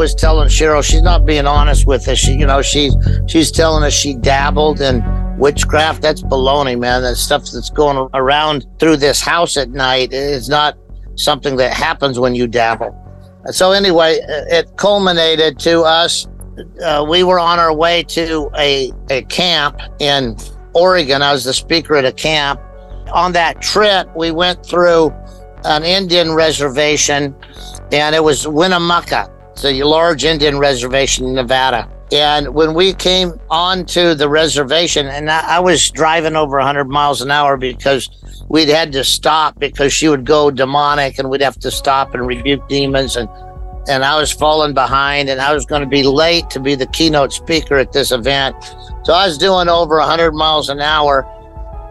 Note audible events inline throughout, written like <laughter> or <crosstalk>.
was telling Cheryl, she's not being honest with us. She, you know, she's she's telling us she dabbled in witchcraft. That's baloney, man. That stuff that's going around through this house at night is not something that happens when you dabble. So anyway, it culminated to us. Uh, we were on our way to a, a camp in Oregon. I was the speaker at a camp. On that trip, we went through an Indian reservation, and it was Winnemucca. It's a large Indian reservation in Nevada. And when we came onto the reservation, and I, I was driving over 100 miles an hour because we'd had to stop because she would go demonic, and we'd have to stop and rebuke demons. And and I was falling behind, and I was going to be late to be the keynote speaker at this event. So I was doing over 100 miles an hour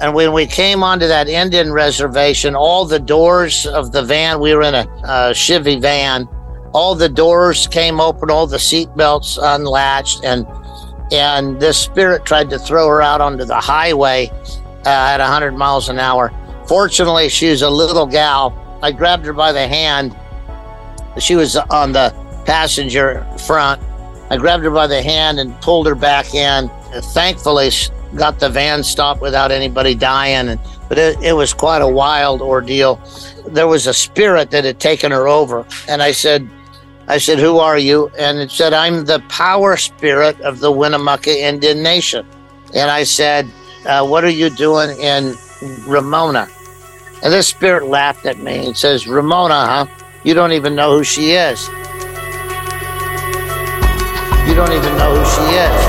and when we came onto that Indian reservation, all the doors of the van, we were in a, a Chevy van, all the doors came open, all the seat belts unlatched, and and this spirit tried to throw her out onto the highway uh, at 100 miles an hour. Fortunately, she was a little gal. I grabbed her by the hand. She was on the passenger front. I grabbed her by the hand and pulled her back in. Thankfully, got the van stopped without anybody dying. But it, it was quite a wild ordeal. There was a spirit that had taken her over. And I said, I said, Who are you? And it said, I'm the power spirit of the Winnemucca Indian Nation. And I said, uh, What are you doing in Ramona? And this spirit laughed at me and says, Ramona, huh? You don't even know who she is. You don't even know who she is.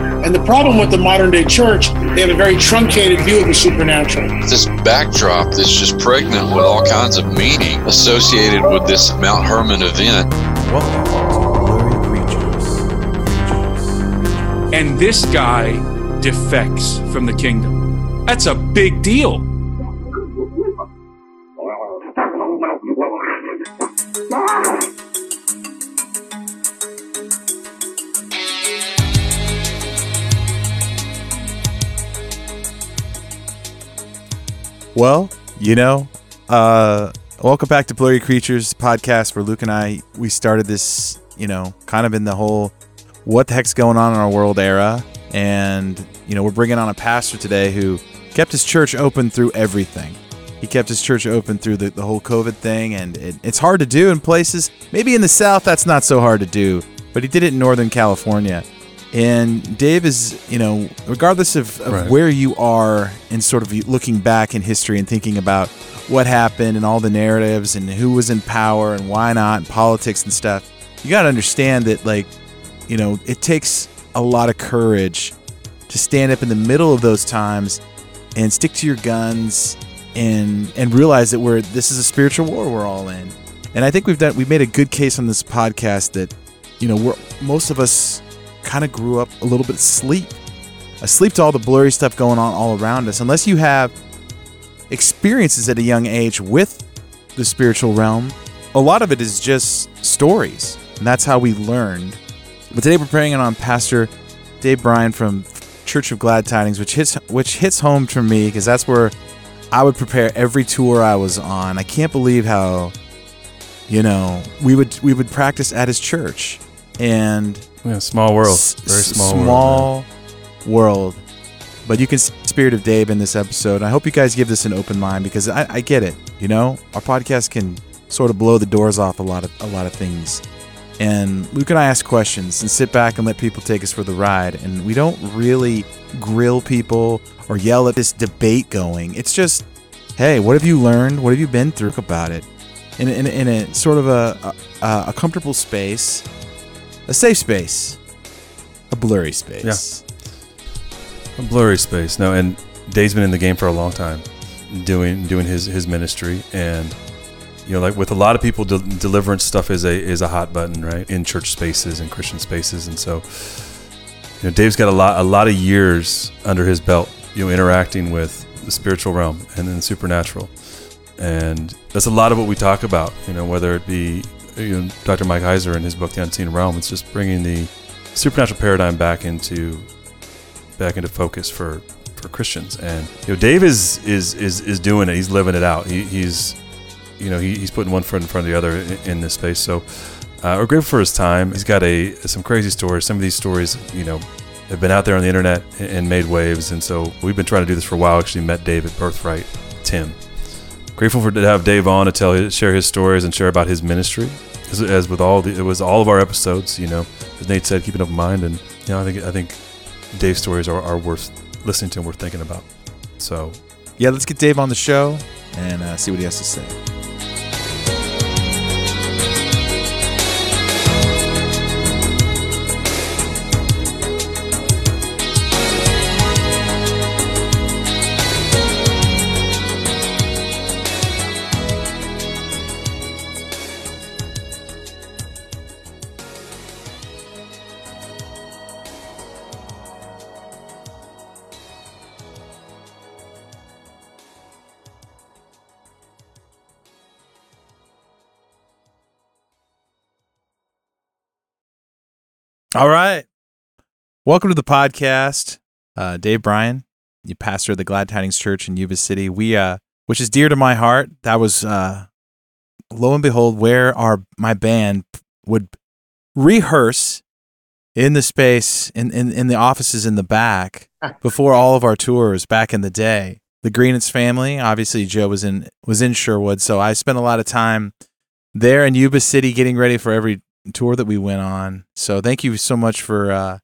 And the problem with the modern day church, they have a very truncated view of the supernatural. This backdrop that's just pregnant with all kinds of meaning associated with this Mount Hermon event. Welcome to Creatures. And this guy defects from the kingdom. That's a big deal. Well, you know, uh, welcome back to Blurry Creatures podcast where Luke and I, we started this, you know, kind of in the whole what the heck's going on in our world era. And, you know, we're bringing on a pastor today who kept his church open through everything. He kept his church open through the, the whole COVID thing, and it, it's hard to do in places. Maybe in the South, that's not so hard to do, but he did it in Northern California. And Dave is, you know, regardless of, of right. where you are in sort of looking back in history and thinking about what happened and all the narratives and who was in power and why not and politics and stuff, you got to understand that, like, you know, it takes a lot of courage to stand up in the middle of those times and stick to your guns and and realize that we're this is a spiritual war we're all in. And I think we've done we've made a good case on this podcast that, you know, we're most of us kind of grew up a little bit asleep. Asleep to all the blurry stuff going on all around us. Unless you have experiences at a young age with the spiritual realm, a lot of it is just stories. And that's how we learned. But today we're praying it on Pastor Dave Bryan from Church of Glad Tidings, which hits which hits home for me because that's where I would prepare every tour I was on. I can't believe how, you know, we would we would practice at his church, and yeah, small world. Very small, small world, world. But you can see the spirit of Dave in this episode. I hope you guys give this an open mind because I, I get it. You know, our podcast can sort of blow the doors off a lot of a lot of things. And Luke and I ask questions and sit back and let people take us for the ride. And we don't really grill people or yell at this debate going. It's just, hey, what have you learned? What have you been through about it? In, in, in a sort of a, a, a comfortable space a safe space, a blurry space. Yeah. A blurry space. No, and Dave's been in the game for a long time, doing doing his his ministry, and you know, like with a lot of people, de- deliverance stuff is a is a hot button, right, in church spaces and Christian spaces, and so you know, Dave's got a lot a lot of years under his belt, you know, interacting with the spiritual realm and then the supernatural, and that's a lot of what we talk about, you know, whether it be you know, Dr. Mike Heiser in his book The Unseen Realm, it's just bringing the supernatural paradigm back into back into focus for for Christians. And you know, Dave is is is, is doing it. He's living it out. He, he's you know he, he's putting one foot in front of the other in, in this space. So uh, we're grateful for his time. He's got a some crazy stories. Some of these stories, you know. Have been out there on the internet and made waves, and so we've been trying to do this for a while. Actually, met Dave at Birthright, Tim, grateful for to have Dave on to tell share his stories and share about his ministry. As, as, with all the it was all of our episodes, you know, as Nate said, keep an open mind, and you know, I think I think Dave's stories are, are worth listening to and worth thinking about. So, yeah, let's get Dave on the show and uh, see what he has to say. All right. Welcome to the podcast. Uh, Dave Bryan, you pastor of the Glad Tidings Church in Yuba City. We, uh, which is dear to my heart. That was, uh, lo and behold, where our my band would rehearse in the space in, in, in the offices in the back <laughs> before all of our tours back in the day. The Greenitz family, obviously Joe was in was in Sherwood, so I spent a lot of time there in Yuba City getting ready for every tour that we went on. So thank you so much for. Uh,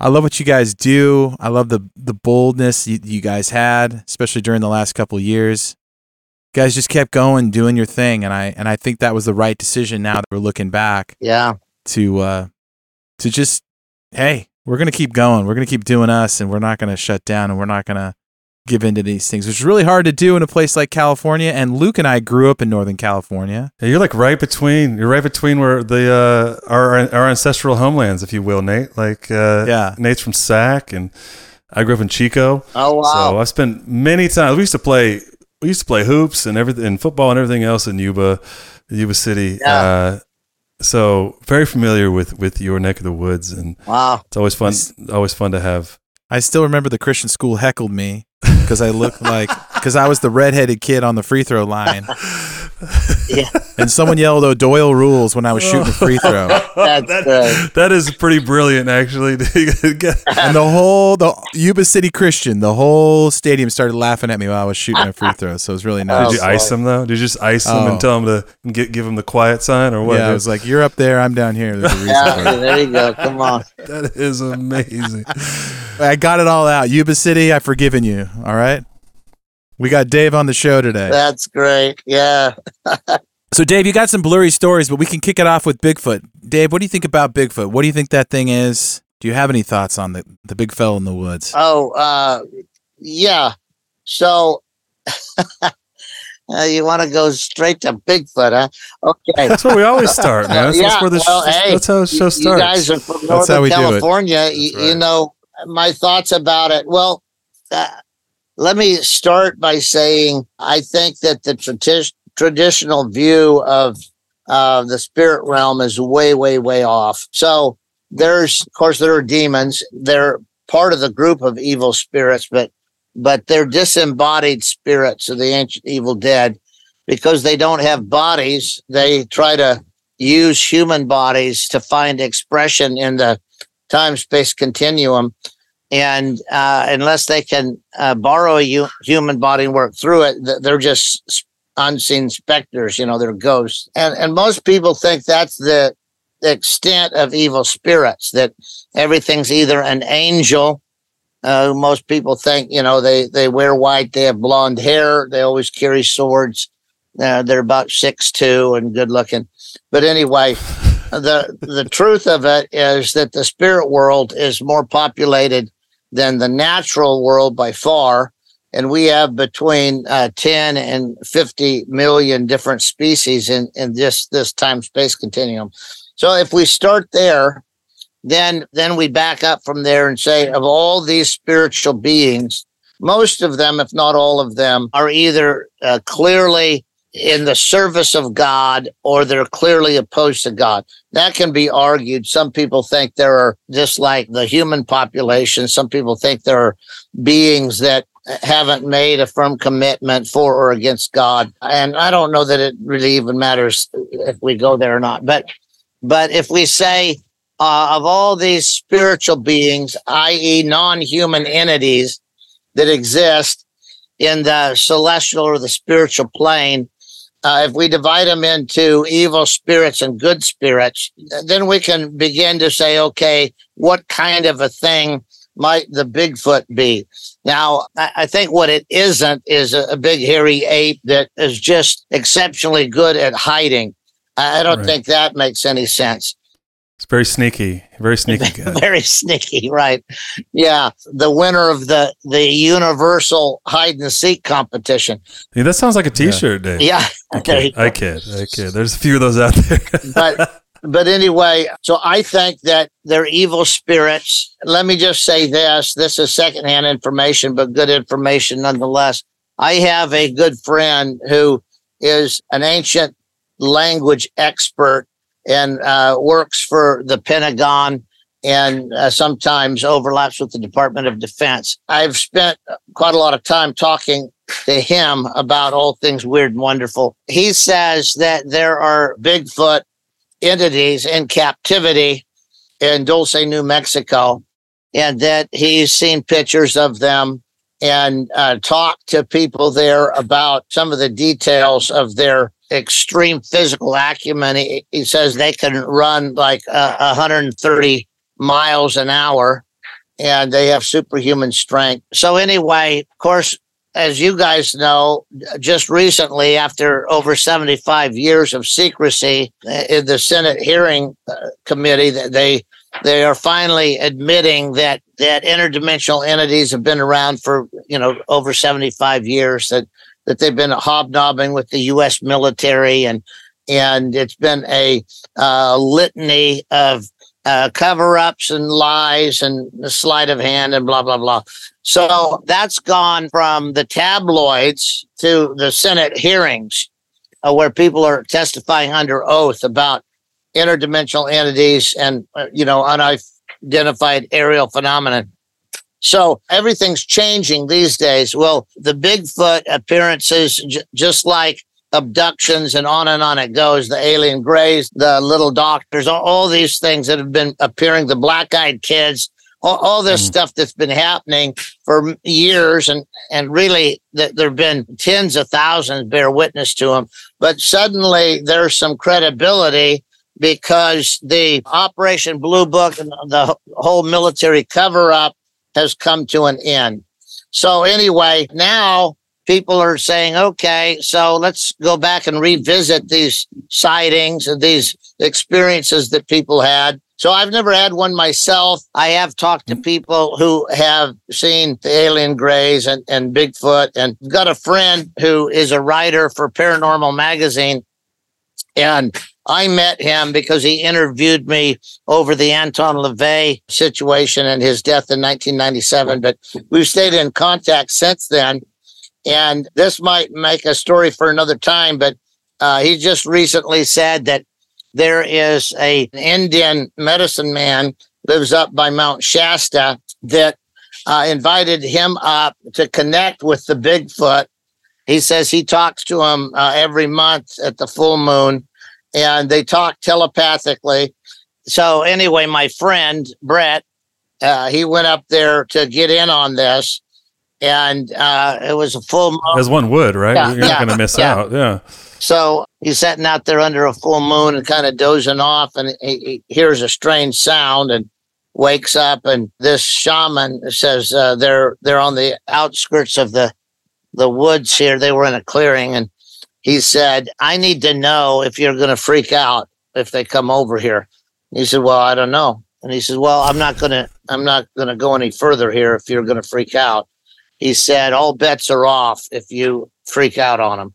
I love what you guys do. I love the the boldness you, you guys had, especially during the last couple years. You guys just kept going, doing your thing, and I and I think that was the right decision. Now that we're looking back, yeah, to uh, to just hey, we're gonna keep going. We're gonna keep doing us, and we're not gonna shut down, and we're not gonna give into these things, which is really hard to do in a place like California. And Luke and I grew up in Northern California. Yeah, you're like right between. You're right between where the uh, our our ancestral homelands, if you will, Nate. Like uh, yeah, Nate's from Sac, and I grew up in Chico. Oh wow! So I spent many times. We used to play. We used to play hoops and everything, and football and everything else in Yuba, Yuba City. Yeah. Uh, so very familiar with with your neck of the woods, and wow, it's always fun. Always fun to have. I still remember the Christian school heckled me <laughs> because I looked like because I was the redheaded kid on the free throw line. <laughs> yeah. <laughs> And someone yelled oh, O'Doyle rules when I was shooting a free throw. <laughs> That's that, good. that is pretty brilliant, actually. <laughs> and the whole the Yuba City Christian, the whole stadium started laughing at me while I was shooting a free throw. So it was really nice. Did you ice them though? Did you just ice them Oh. and tell them to get, give them the quiet sign or what? Yeah, I was like, "You're up there, I'm down here." There's a reason Yeah, for it. there you go. Come on. that is amazing. I got it all out. Yuba City, I've forgiven you. All right. We got Dave on the show today. That's great. Yeah. <laughs> So, Dave, you got some blurry stories, but we can kick it off with Bigfoot. Dave, what do you think about Bigfoot? What do you think that thing is? Do you have any thoughts on the, the big fella in the woods? Oh, uh, yeah. So <laughs> uh, you want to go straight to Bigfoot, huh? Okay. That's where we always <laughs> start, man. That's, that's Yeah, where the well, sh- hey, that's how the show You starts. guys are from That's how Northern we do it. California. You, you know, my thoughts about it. Well, uh, let me start by saying I think that the tradi- traditional view of uh, the spirit realm is way, way, way off. So there's, of course, there are demons. They're part of the group of evil spirits, but but they're disembodied spirits of the ancient evil dead because they don't have bodies. They try to use human bodies to find expression in the time space continuum. And uh, unless they can uh, borrow a human body and work through it, th- they're just unseen specters, you know, they're ghosts. And, and most people think that's the extent of evil spirits, that everything's either an angel. Uh, most people think, you know, they, they wear white, they have blonde hair, they always carry swords. Uh, they're about six two and good looking. But anyway, the the truth of it is that the spirit world is more populated than the natural world by far, and we have between uh, 10 and 50 million different species in, in this this time space continuum. So if we start there, then then we back up from there and say of all these spiritual beings, most of them, if not all of them, are either uh, clearly in the service of God or they're clearly opposed to God. That can be argued. Some people think there are just like the human population. Some people think there are beings that haven't made a firm commitment for or against God. And I don't know that it really even matters if we go there or not. But but if we say uh, of all these spiritual beings, i.e., non-human entities that exist in the celestial or the spiritual plane, uh, if we divide them into evil spirits and good spirits, then we can begin to say, okay, what kind of a thing might the Bigfoot be? Now, I think what it isn't is a, big hairy ape that is just exceptionally good at hiding. I don't right. think that makes any sense. It's very sneaky, very <laughs> sneaky guy. very sneaky, right? Yeah, the winner of the the universal hide and seek competition. Yeah, that sounds like a T-shirt, yeah. Dave. Yeah, I kid, I kid, I kid. There's a few of those out there. <laughs> but but anyway, so I think that they're evil spirits. Let me just say this: this is secondhand information, but good information nonetheless. I have a good friend who is an ancient language expert and uh, works for the Pentagon and uh, sometimes overlaps with the Department of Defense. I've spent quite a lot of time talking to him about all things weird and wonderful. He says that there are Bigfoot entities in captivity in Dulce, New Mexico, and that he's seen pictures of them and uh, talked to people there about some of the details of their extreme physical acumen. He, he says they can run like uh, 130 miles an hour and they have superhuman strength. So, anyway, of course, as you guys know, just recently, after over 75 years of secrecy uh, in the Senate hearing uh, committee, they they are finally admitting that that interdimensional entities have been around for you know over 75 years. That that they've been hobnobbing with the U.S. military, and and it's been a uh, litany of uh, cover-ups and lies and sleight of hand and blah blah blah. So that's gone from the tabloids to the Senate hearings, uh, where people are testifying under oath about interdimensional entities and uh, you know unidentified aerial phenomenon. So everything's changing these days. Well, the Bigfoot appearances, j- just like abductions and on and on it goes, the alien grays, the little doctors, all, all these things that have been appearing, the black eyed kids, all, all this mm. stuff that's been happening for years. And, and really, th- there have been tens of thousands bear witness to them. But suddenly there's some credibility because the Operation Blue Book and the whole military cover up has come to an end. So anyway, now people are saying, okay, so let's go back and revisit these sightings and these experiences that people had. So I've never had one myself. I have talked to people who have seen the alien grays and, and Bigfoot and got a friend who is a writer for Paranormal Magazine. And I met him because he interviewed me over the Anton LaVey situation and his death in 1997. But we've stayed in contact since then. And this might make a story for another time, but uh, he just recently said that there is a Indian medicine man lives up by Mount Shasta that uh, invited him up to connect with the Bigfoot. He says he talks to him uh, every month at the full moon and they talk telepathically. So anyway, my friend Brett, uh, he went up there to get in on this, and uh, it was a full moon. As one would, right? Yeah, You're yeah, not going to miss yeah. out. Yeah. So he's sitting out there under a full moon and kind of dozing off, and he, he hears a strange sound and wakes up. And this shaman says uh, they're they're on the outskirts of the the woods here. They were in a clearing, and he said, I need to know if you're going to freak out if they come over here. He said, Well, I don't know. And he said, Well, I'm not going to, I'm not going to go any further here if you're going to freak out. he said, all bets are off if you freak out on him.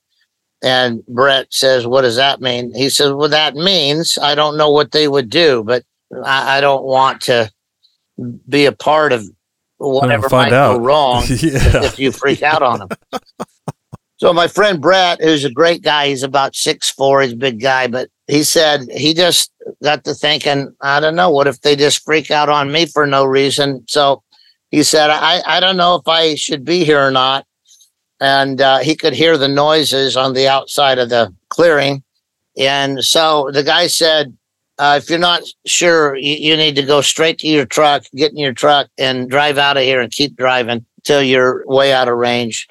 And Brett says, What does that mean? He says, Well, that means I don't know what they would do, but I, I don't want to be a part of whatever find might out. go wrong <laughs> Yeah. if you freak out on them. so my friend Brett, who's a great guy, he's about six four, he's a big guy, but he said he just got to thinking, I don't know, what if they just freak out on me for no reason? So he said, I, I don't know if I should be here or not. And uh, he could hear the noises on the outside of the clearing. And so the guy said, uh, if you're not sure, you, you need to go straight to your truck, get in your truck, and drive out of here and keep driving till you're way out of range.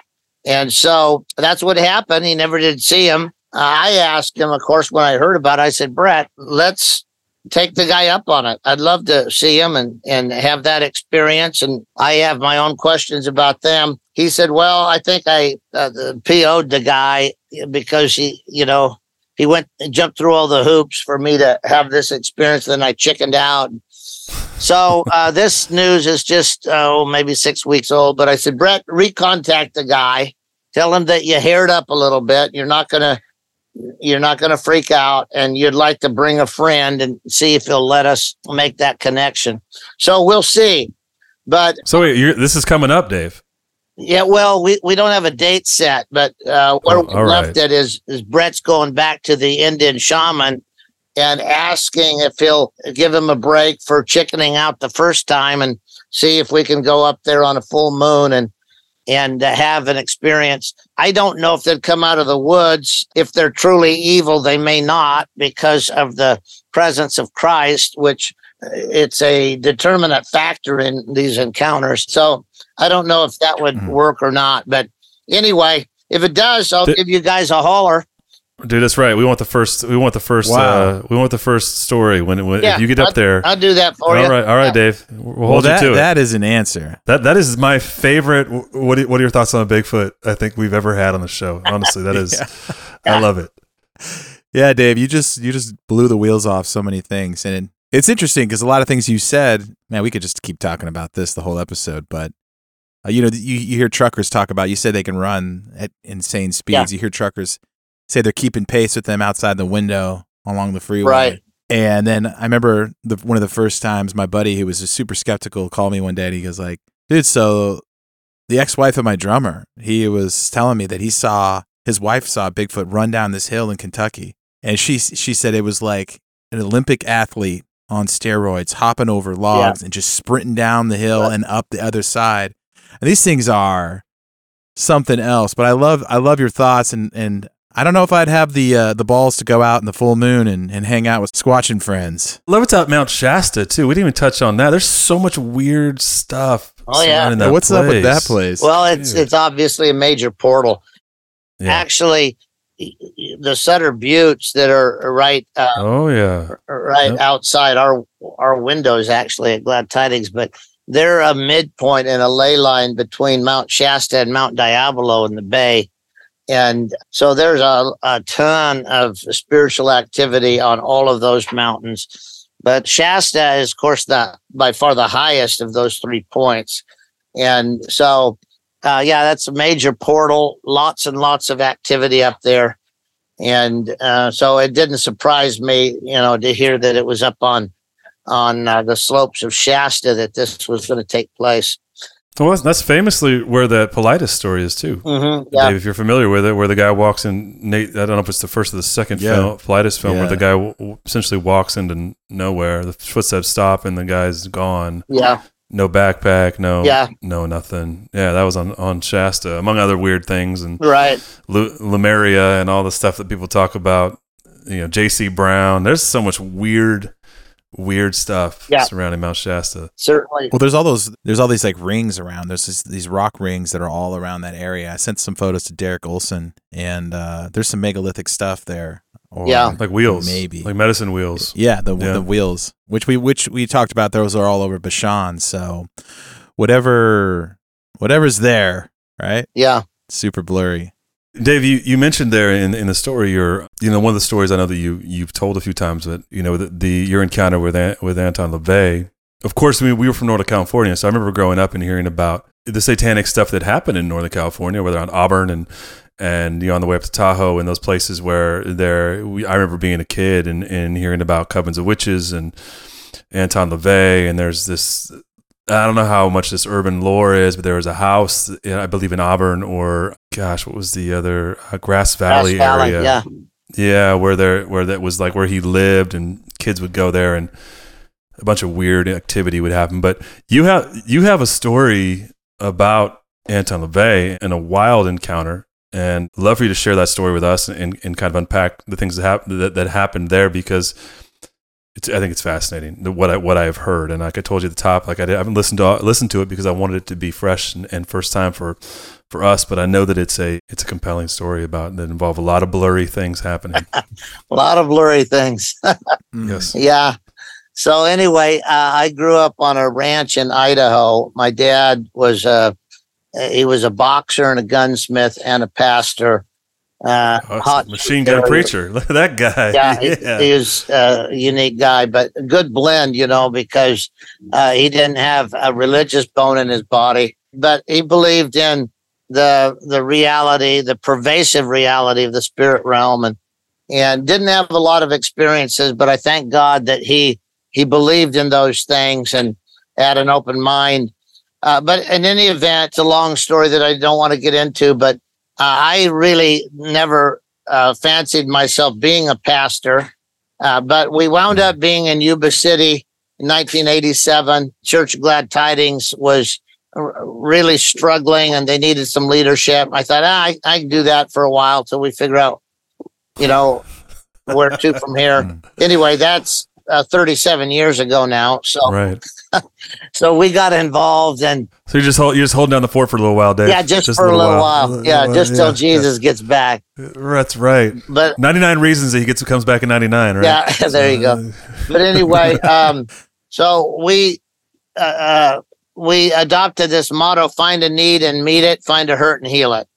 And so that's what happened. He never did see him. Uh, I asked him, of course, when I heard about it, I said, Brett, let's take the guy up on it. I'd love to see him and, and have that experience. And I have my own questions about them. He said, well, I think I uh, PO'd the guy because he, you know, he went and jumped through all the hoops for me to have this experience. Then I chickened out. So uh, this news is just oh maybe six weeks old. But I said, Brett, recontact the guy. Tell him that you haired up a little bit. You're not gonna you're not gonna freak out, and you'd like to bring a friend and see if he'll let us make that connection. So we'll see. But So wait, this is coming up, Dave. Yeah, well, we, we don't have a date set, but uh, where Oh, we left right. it is is Brett's going back to the Indian shaman and asking if he'll give him a break for chickening out the first time and see if we can go up there on a full moon and and uh, have an experience. I don't know if they'd come out of the woods. If they're truly evil, they may not because of the presence of Christ, which it's a determinate factor in these encounters. So I don't know if that would Mhm. work or not. But anyway, if it does, I'll Th- give you guys a holler. Dude, that's right. We want the first. We want the first. Wow. Uh, we want the first story when, when Yeah, if you get up there. I'll do that for all you. All right, all right, Yeah. Dave. We'll Well, hold that you to it. that is an answer. That that is my favorite. What are, what are your thoughts on Bigfoot? I think we've ever had on the show. Honestly, that <laughs> is. I love it. Yeah, Dave, you just you just blew the wheels off so many things, and it's interesting because a lot of things you said, man, we could just keep talking about this the whole episode, but uh, you know, you, you hear truckers talk about. You said they can run at insane speeds. You hear truckers say they're keeping pace with them outside the window along the freeway. Right. And then I remember the one of the first times my buddy, who was super skeptical, called me one day and he goes like, "Dude, so the ex-wife of my drummer, he was telling me that he saw his wife saw Bigfoot run down this hill in Kentucky, and she she said it was like an Olympic athlete on steroids hopping over logs and just sprinting down the hill Right. and up the other side. And these things are something else. But I love I love your thoughts and and I don't know if I'd have the uh, the balls to go out in the full moon and, and hang out with squatching friends. Love it's out Mount Shasta too. We didn't even touch on that. There's so much weird stuff. Oh, yeah. surrounding Yeah, that what's up with that place? place? Well, it's Dude. it's obviously a major portal. Yeah. Actually, the Sutter Buttes that are right uh, Oh yeah. right Yep. outside our our windows actually at Glad Tidings, but they're a midpoint in a ley line between Mount Shasta and Mount Diablo in the bay. And so there's a, a ton of spiritual activity on all of those mountains. But Shasta is, of course, the by far the highest of those three points. And so, uh, yeah, that's a major portal, lots and lots of activity up there and uh, so it didn't surprise me, you know, to hear that it was up on on uh, the slopes of Shasta that this was going to take place. Well, that's- that's famously where the Paulides story is too. Mm-hmm. Yeah, Dave, if you're familiar with it, where the guy walks in, Nate, I don't know if it's the first or the second Yeah. film, Paulides film, where the guy w- w- essentially walks into nowhere. The footsteps stop and the guy's gone. yeah, No backpack, no, Yeah. no nothing. Yeah, that was on on Shasta, among other weird things, and right. Lu- Lemuria and all the stuff that people talk about. You know, J.C. Brown. There's so much weird, weird stuff Yeah. surrounding Mount Shasta. Certainly. Well, there's all those there's all these like rings around. There's this, these rock rings that are all around that area. I sent some photos to Derek Olson, and uh, there's some megalithic stuff there. Or Yeah. Like wheels, maybe. like medicine wheels. Yeah, the Yeah. the wheels, which we which we talked about, those are all over Bashan. So whatever whatever's there, right? Yeah, Super blurry. Dave, you, you mentioned there in, in the story your you know one of the stories I know that you you've told a few times that you know the, the your encounter with An- with Anton LaVey. Of course, I mean we were from Northern California, so I remember growing up and hearing about the satanic stuff that happened in Northern California, whether on Auburn and and you know on the way up to Tahoe and those places where there. We, I remember being a kid and, and hearing about covens of witches and Anton LaVey, and there's this. I don't know how much this urban lore is, but there was a house, I believe, in Auburn or gosh, what was the other uh, Grass Valley, Grass Valley, area? yeah. Yeah, where there where that was like where he lived and kids would go there and a bunch of weird activity would happen. But you have you have a story about Anton LaVey and a wild encounter. And love for you to share that story with us and, and kind of unpack the things that happened that, that happened there because it's I think it's fascinating the- what I what I have heard and like I told you at the top like I, did, I haven't listened to listened to it because I wanted it to be fresh and, and first time for for us but I know that it's a it's a compelling story about that involve a lot of blurry things happening <laughs> A lot of blurry things. <laughs> yes Yeah. So anyway, uh, I grew up on a ranch in Idaho. My dad was a he was a boxer and a gunsmith and a pastor. Uh, Oh, hot machine gun area. preacher <laughs> look at that guy Yeah, <laughs> he, he was a unique guy, but a good blend, you know, because uh, he didn't have a religious bone in his body, but he believed in the the reality, the pervasive reality of the spirit realm, and and didn't have a lot of experiences. But I thank God that he he believed in those things and had an open mind. Uh, but in any event, it's a long story that I don't want to get into. But uh, I really never uh, fancied myself being a pastor. Uh, but we wound up being in Yuba City in 1987. Church of Glad Tidings was r- really struggling and they needed some leadership. I thought, ah, I, I can do that for a while till we figure out, you know, where to from here. <laughs> Anyway, that's uh, 37 years ago now. So, right so we got involved and so you're just hold, you're just holding down the fort for a little while Dave yeah, just, for a little while. Yeah, just till Jesus gets back. that's right But 99 reasons that he gets comes back in 99 right Yeah, <laughs> there you go. But anyway, <laughs> um, so we uh, uh, we adopted this motto: find a need and meet it, find a hurt and heal it.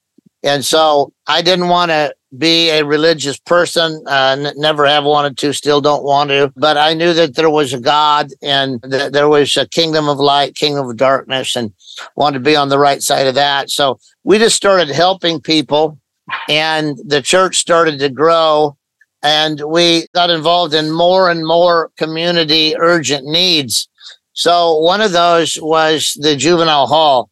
And so I didn't want to be a religious person. Uh, n- never have wanted to. Still don't want to. But I knew that there was a God and that there was a kingdom of light, kingdom of darkness, and wanted to be on the right side of that. So we just started helping people, and the church started to grow and we got involved in more and more community urgent needs. So one of those was the juvenile hall.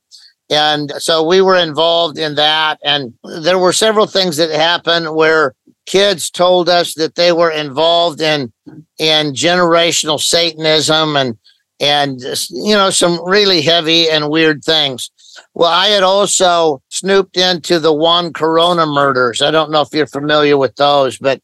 And so we were involved in that. And there were several things that happened where kids told us that they were involved in in generational Satanism and and you know some really heavy and weird things. Well, I had also snooped into the Juan Corona murders. I don't know if you're familiar with those, but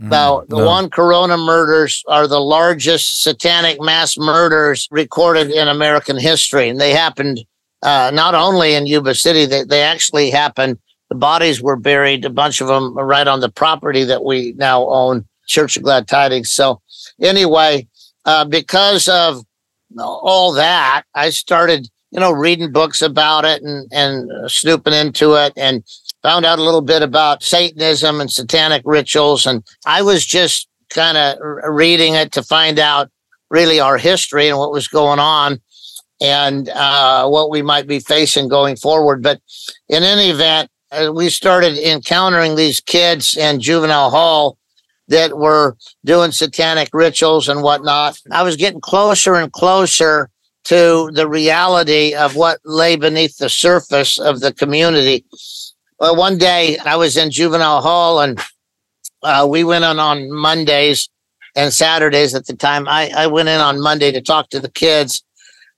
mm, now, the no. Juan Corona murders are the largest satanic mass murders recorded in American history. And they happened uh, not only in Yuba City, they, they actually happened. The bodies were buried, a bunch of them right on the property that we now own, Church of Glad Tidings. So, anyway, uh, because of all that, I started, you know, reading books about it and, and snooping into it and found out a little bit about Satanism and satanic rituals. And I was just kind of reading it to find out really our history and what was going on and uh, what we might be facing going forward. But in any event, uh, we started encountering these kids in juvenile hall that were doing satanic rituals and whatnot. I was getting closer and closer to the reality of what lay beneath the surface of the community. Well, one day I was in juvenile hall and uh, we went in on Mondays and Saturdays at the time. I, I went in on Monday to talk to the kids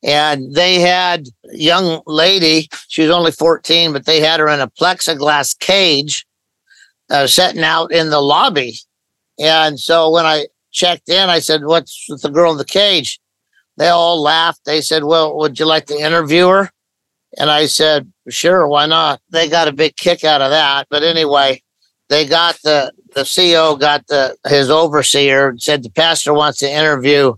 and they had young lady. She was only 14, but they had her in a plexiglass cage uh, sitting out in the lobby. And so when I checked in, I said, What's with the girl in the cage? They all laughed. They said, Well, would you like to interview her? And I said, Sure, why not? They got a big kick out of that. But anyway, they got the the CEO got the his overseer said the pastor wants to interview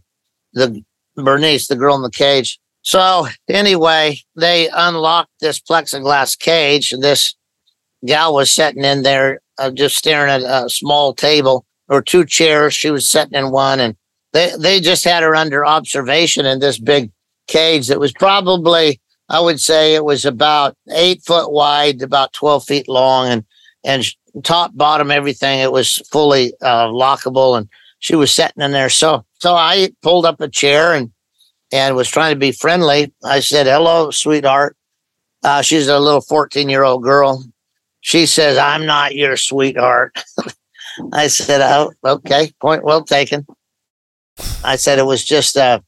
the Bernice, the girl in the cage. So anyway, they unlocked this plexiglass cage, this gal was sitting in there, uh, just staring at a small table or two chairs. She was sitting in one, and they they just had her under observation in this big cage that was probably I would say it was about eight foot wide, about 12 feet long, and, and top, bottom, everything. It was fully uh, lockable, and she was sitting in there. So, so I pulled up a chair and, and was trying to be friendly. I said, hello, sweetheart. Uh, she's a little 14 year old girl. She says, I'm not your sweetheart. <laughs> I said, oh, okay, point well taken. I said it was just a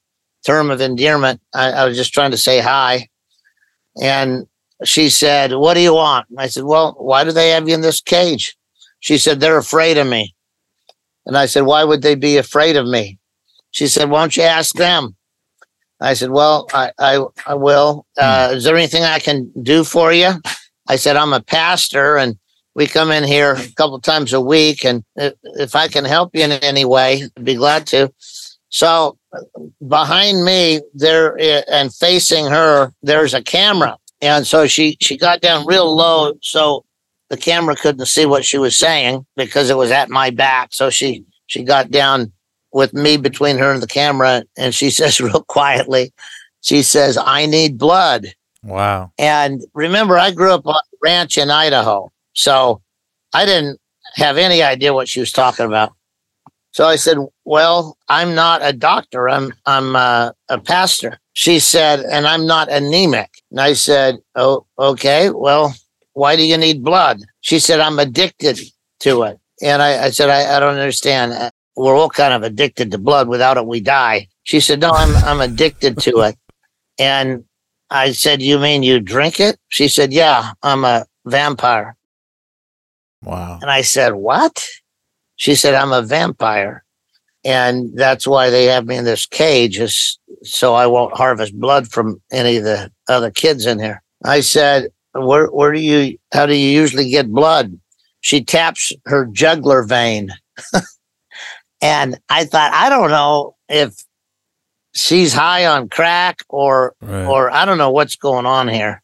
term of endearment. I, I was just trying to say hi. And she said, What do you want? I said, Well, why do they have you in this cage? She said, They're afraid of me. And I said, Why would they be afraid of me? She said, Why don't you ask them? I said, Well, I, I, I will. Uh, is there anything I can do for you? I said, I'm a pastor and we come in here a couple times a week. And if I can help you in any way, I'd be glad to. So behind me there and facing her, there's a camera. And so she, she got down real low. So the camera couldn't see what she was saying because it was at my back. So she, she got down with me between her and the camera. And she <laughs> says real quietly, she says, I need blood. Wow. And remember, I grew up on a ranch in Idaho. So I didn't have any idea what she was talking about. So I said, "Well, I'm not a doctor. I'm I'm uh, a pastor." She said, "And I'm not anemic." And I said, "Oh, okay. Well, why do you need blood?" She said, "I'm addicted to it." And I, I said, I, "I don't understand. We're all kind of addicted to blood. Without it, we die." She said, "No, I'm I'm addicted to it." And I said, "You mean you drink it?" She said, "Yeah, I'm a vampire." Wow. And I said, "What?" She said, I'm a vampire. And that's why they have me in this cage, is so I won't harvest blood from any of the other kids in here. I said, where, where do you, how do you usually get blood? She taps her jugular vein. <laughs> and I thought, I don't know if she's high on crack or, right. or I don't know what's going on here.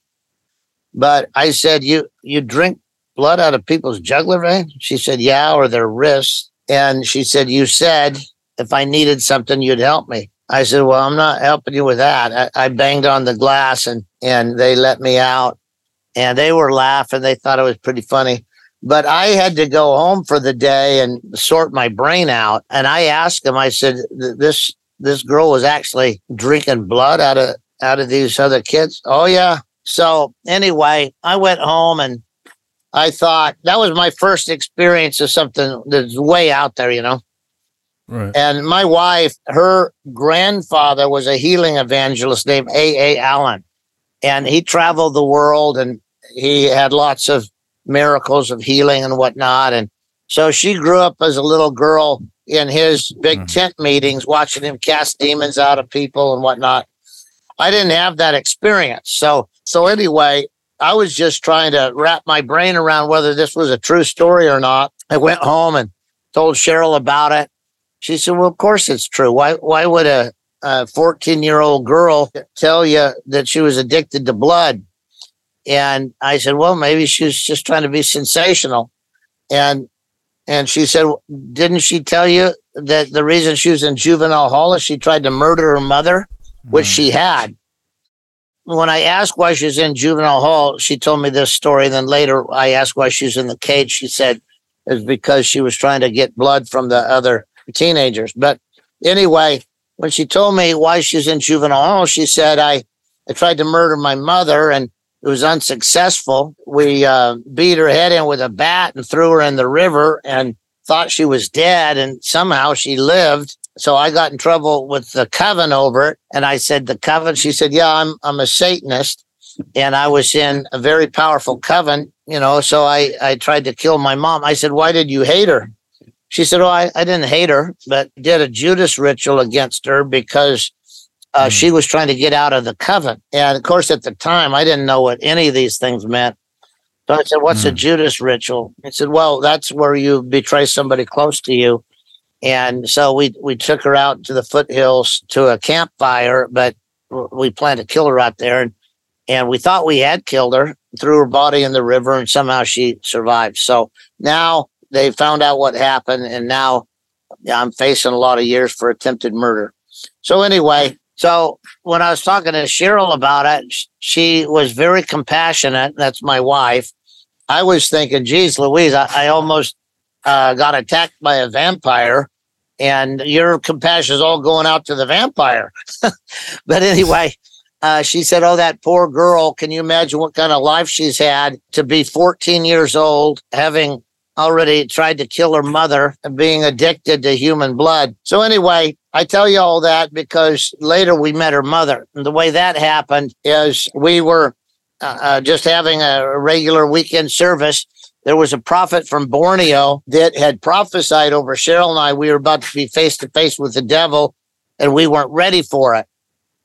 But I said, you, you drink blood out of people's jugular vein? She said, Yeah, or their wrists. And she said, You said if I needed something, you'd help me. I said, Well, I'm not helping you with that. I, I banged on the glass and, and they let me out. And they were laughing. They thought it was pretty funny. But I had to go home for the day and sort my brain out. And I asked him, I said, This this girl was actually drinking blood out of out of these other kids. Oh yeah. So anyway, I went home and I thought that was my first experience of something that's way out there, you know. Right. And my wife, her grandfather was a healing evangelist named A. A. Allen, and he traveled the world and he had lots of miracles of healing and whatnot. And so she grew up as a little girl in his big mm-hmm. tent meetings, watching him cast demons out of people and whatnot. I didn't have that experience. So, so anyway, I was just trying to wrap my brain around whether this was a true story or not. I went home and told Cheryl about it. She said, "Well, of course it's true. Why? Why would a 14 year old girl tell you that she was addicted to blood?" And I said, "Well, maybe she was just trying to be sensational." And and she said, "Didn't she tell you that the reason she was in juvenile hall is she tried to murder her mother, which mm. she had?" when I asked why she's in juvenile hall, she told me this story. And Then later, I asked why she's in the cage. She said it's because she was trying to get blood from the other teenagers. But anyway, when she told me why she's in juvenile hall, she said, I, I tried to murder my mother and it was unsuccessful. We uh, beat her head in with a bat and threw her in the river and thought she was dead. And somehow she lived. So I got in trouble with the coven over it. And I said, the coven, she said, yeah, I'm, I'm a Satanist. And I was in a very powerful coven, you know, so I, I tried to kill my mom. I said, why did you hate her? She said, oh, I, I didn't hate her, but did a Judas ritual against her because uh, mm. she was trying to get out of the coven. And of course, at the time, I didn't know what any of these things meant. So I said, What's mm. a hmm. Judas ritual? He said, Well, that's where you betray somebody close to you and so we we took her out to the foothills to a campfire, but we planned to kill her out there. And, and we thought we had killed her, threw her body in the river, and somehow she survived. So now they found out what happened, and now I'm facing a lot of years for attempted murder. So anyway, So when I was talking to Cheryl about it, she was very compassionate. That's my wife. I was thinking, geez, Louise, I, I almost uh, got attacked by a vampire, and your compassion is all going out to the vampire. <laughs> but anyway, uh, she said, Oh, that poor girl. Can you imagine what kind of life she's had to be 14 years old, having already tried to kill her mother and being addicted to human blood? So, anyway, I tell you all that because later we met her mother. And the way that happened is we were uh, uh just having a regular weekend service. There was a prophet from Borneo that had prophesied over Cheryl and I. We were about to be face to face with the devil and we weren't ready for it.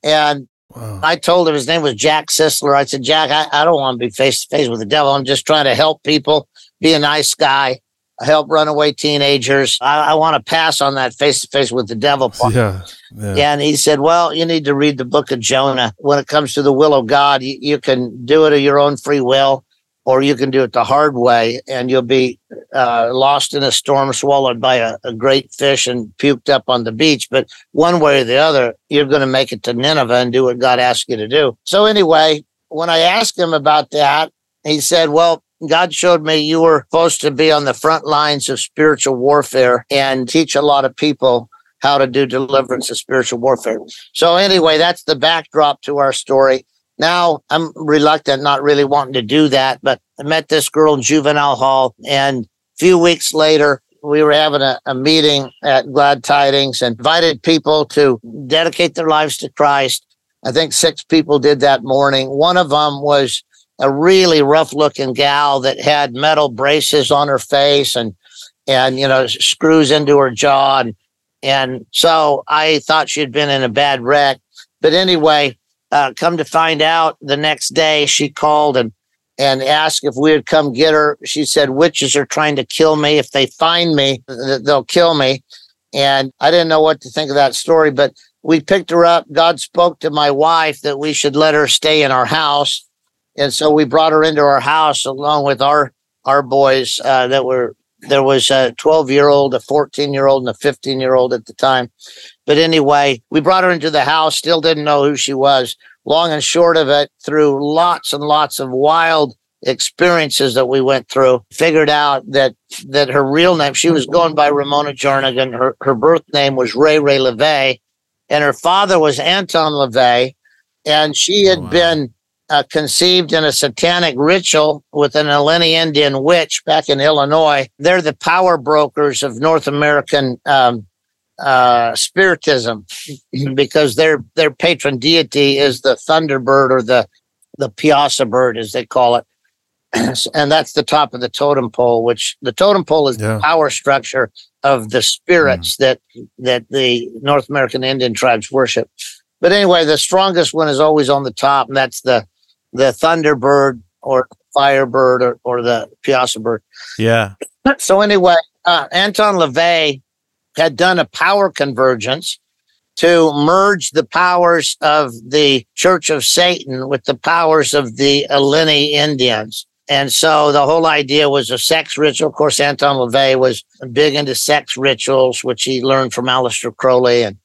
And Wow. I told him his name was Jack Sisler. I said, Jack, I, I don't want to be face to face with the devil. I'm just trying to help people, be a nice guy, help runaway teenagers. I, I want to pass on that face to face with the devil part. Yeah, yeah. And he said, Well, you need to read the book of Jonah. When it comes to the will of God, you, you can do it of your own free will or you can do it the hard way and you'll be uh, lost in a storm, swallowed by a, a, great fish and puked up on the beach. But one way or the other, you're going to make it to Nineveh and do what God asked you to do. So, anyway, when I asked him about that, he said, Well, God showed me you were supposed to be on the front lines of spiritual warfare and teach a lot of people how to do deliverance of spiritual warfare. So, anyway, that's the backdrop to our story. Now I'm reluctant, not really wanting to do that, but I met this girl in juvenile hall and a few weeks later, we were having a, a meeting at Glad Tidings and invited people to dedicate their lives to Christ. I think six people did that morning. One of them was a really rough looking gal that had metal braces on her face and, and, you know, screws into her jaw. And, and so I thought she'd been in a bad wreck. But anyway, uh, come to find out, the next day she called and and asked if we would come get her. She said witches are trying to kill me. If they find me, they'll kill me. And I didn't know what to think of that story, but we picked her up. God spoke to my wife that we should let her stay in our house, and so we brought her into our house along with our our boys uh, that were there was a 12 year old, a 14 year old, and a 15 year old at the time. But anyway, we brought her into the house, still didn't know who she was. Long and short of it, through lots and lots of wild experiences that we went through, figured out that that her real name, she was going by Ramona Jernigan. Her, her birth name was Ray Ray LaVey, and her father was Anton LaVey. And she had oh, wow. been uh, conceived in a satanic ritual with an Illini Indian witch back in Illinois. They're the power brokers of North American um, uh, spiritism <clears throat> because their their patron deity is the thunderbird or the the piasa bird as they call it <clears throat> and that's the top of the totem pole which the totem pole is yeah. the power structure of the spirits mm. that that the north american indian tribes worship but anyway the strongest one is always on the top and that's the the thunderbird or firebird or, or the piasa bird yeah so anyway uh, anton lavey had done a power convergence to merge the powers of the Church of Satan with the powers of the Illini Indians. And so the whole idea was a sex ritual. Of course, Anton LaVey was big into sex rituals, which he learned from Aleister Crowley. And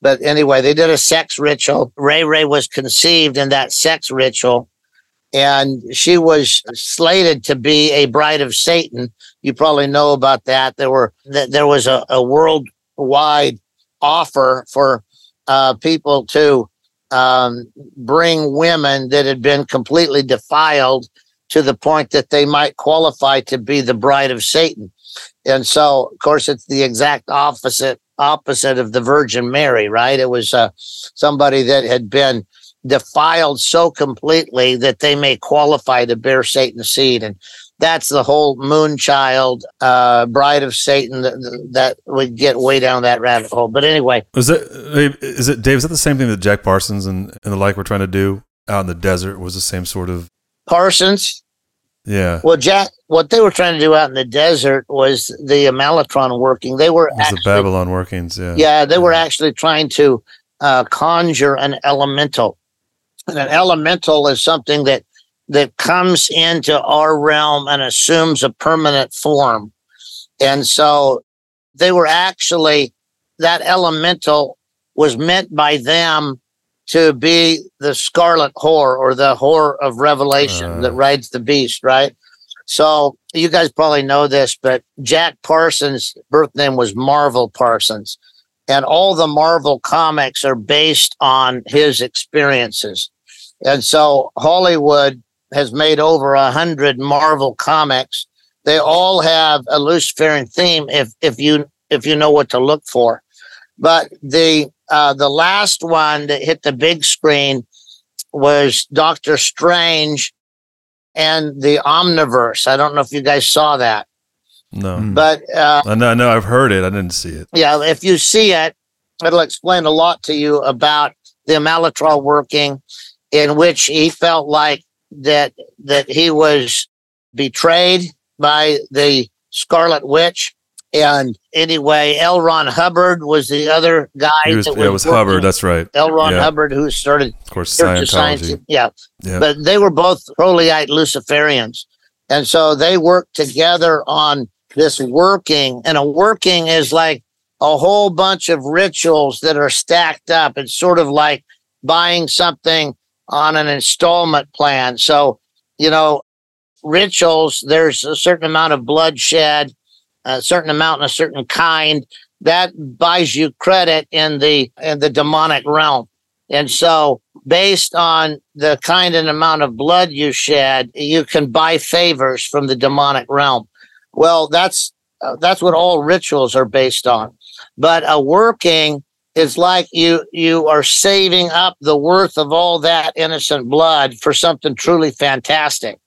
but anyway, they did a sex ritual. Ray Ray was conceived in that sex ritual and she was slated to be a bride of Satan. You probably know about that. There were there was a, a worldwide offer for uh, people to um, bring women that had been completely defiled to the point that they might qualify to be the bride of Satan. And so, of course, it's the exact opposite opposite of the Virgin Mary, right? It was uh, somebody that had been defiled so completely that they may qualify to bear Satan's seed. And that's the whole moonchild, uh, bride of Satan that, that would get way down that rabbit hole. But anyway, is that is it Dave? Is that the same thing that Jack Parsons and, and the like were trying to do out in the desert? Was the same sort of Parsons? Yeah. Well, Jack, what they were trying to do out in the desert was the Amalantrah working. They were actually, the Babylon workings. Yeah. Yeah, they were actually trying to uh, conjure an elemental and an elemental is something that that comes into our realm and assumes a permanent form. And so they were actually that elemental was meant by them to be the scarlet whore or the whore of revelation Uh. that rides the beast, right? So you guys probably know this, but Jack Parsons' birth name was Marvel Parsons. And all the Marvel comics are based on his experiences. And so Hollywood has made over a hundred Marvel comics. They all have a Luciferian theme if if you if you know what to look for. But the uh, the last one that hit the big screen was Doctor Strange and the Omniverse. I don't know if you guys saw that, No, Mm. but uh, I know, I know, I've heard it. I didn't see it. yeah, if you see it, it'll explain a lot to you about the Malatrol working, in which he felt like that that he was betrayed by the Scarlet Witch. And anyway, L. Ron Hubbard was the other guy. Was, yeah, it was Hubbard. That's right. L. Ron yeah. Hubbard, who started Of course, Church of Science. Scientology. Yeah. Yeah. But they were both Crowleyite Luciferians. And so they worked together on this working. And a working is like a whole bunch of rituals that are stacked up. It's sort of like buying something on an installment plan. So, you know, rituals, there's a certain amount of bloodshed, a certain amount and a certain kind that buys you credit in the in the demonic realm. And so based on the kind and amount of blood you shed, you can buy favors from the demonic realm. Well, that's uh, that's what all rituals are based on. But a working is like you you are saving up the worth of all that innocent blood for something truly fantastic.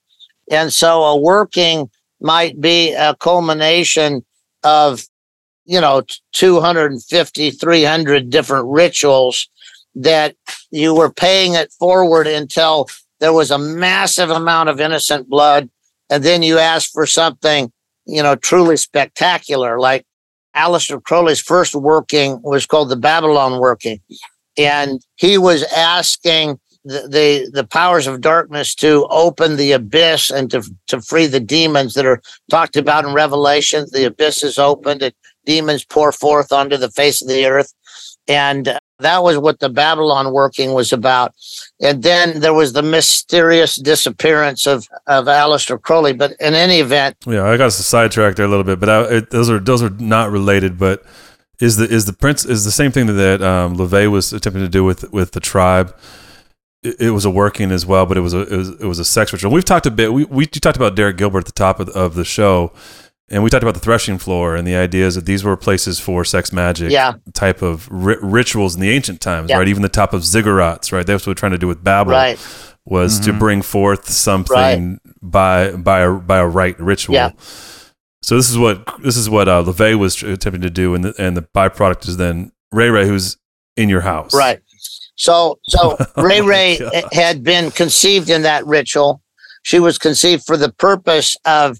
And so a working might be a culmination of you know 250 300 different rituals that you were paying it forward until there was a massive amount of innocent blood and then you asked for something you know truly spectacular like Aleister Crowley's first working was called the Babylon working. And he was asking the, the the powers of darkness to open the abyss and to to free the demons that are talked about in Revelation. The abyss is opened and demons pour forth onto the face of the earth and that was what the Babylon working was about. And then there was the mysterious disappearance of, of Aleister Crowley. But in any event, Yeah, I got sidetracked there a little bit, but I, it, those are those are not related. But is the is the prince is the same thing that um, LaVey was attempting to do with with the tribe? It, it was a working as well, but it was a it was, it was a sex ritual. We've talked a bit. We we talked about Derek Gilbert at the top of, of the show, and we talked about the threshing floor and the ideas that these were places for sex magic Yeah. type of ri- rituals in the ancient times, Yeah. right? Even the top of ziggurats, right? That's what we're trying to do with Babel right, was to Mhm. bring forth something by by a by a right ritual. Yeah. So this is what this is what uh, LaVey was tr- attempting to do, and the, and the byproduct is then Ray Ray, who's in your house. right. So, so <laughs> Oh Ray my Ray God. had been conceived in that ritual. She was conceived for the purpose of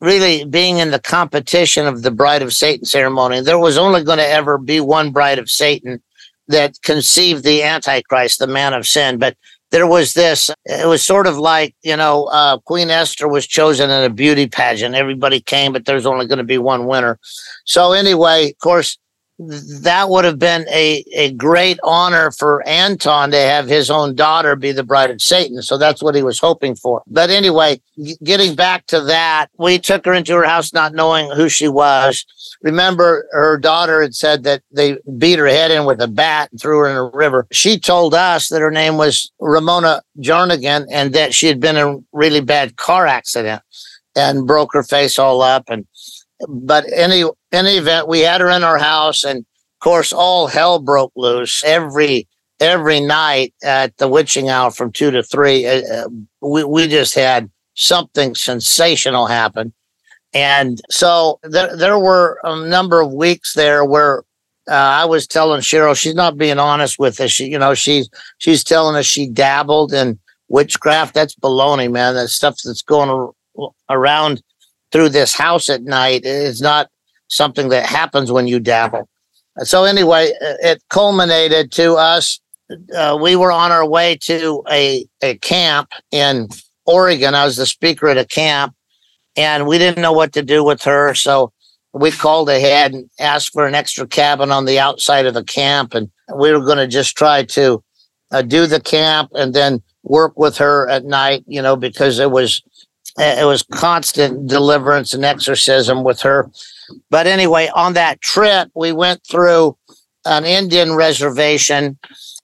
really being in the competition of the Bride of Satan ceremony. There was only going to ever be one Bride of Satan that conceived the Antichrist, the man of sin. But there was this, it was sort of like, you know, uh, Queen Esther was chosen in a beauty pageant. Everybody came, but there's only going to be one winner. So, anyway, of course, that would have been a, a great honor for Anton to have his own daughter be the bride of Satan. So that's what he was hoping for. But anyway, getting back to that, we took her into her house not knowing who she was. Remember, her daughter had said that they beat her head in with a bat and threw her in a river. She told us that her name was Ramona Jarnigan and that she had been in a really bad car accident and broke her face all up. And but any any event, we had her in our house, and of course, all hell broke loose every every night at the witching hour from two to three. Uh, uh, we we just had something sensational happen, and so there there were a number of weeks there where. Uh, I was telling Cheryl she's not being honest with us. She, you know, she's she's telling us she dabbled in witchcraft. That's baloney, man. That stuff that's going ar- around through this house at night is not something that happens when you dabble. So anyway, uh, it culminated to us. Uh, we were on our way to a, a camp in Oregon. I was the speaker at a camp and we didn't know what to do with her. So we called ahead and asked for an extra cabin on the outside of the camp. And we were going to just try to uh, do the camp and then work with her at night, you know, because it was it was constant deliverance and exorcism with her. But anyway, on that trip, we went through an Indian reservation,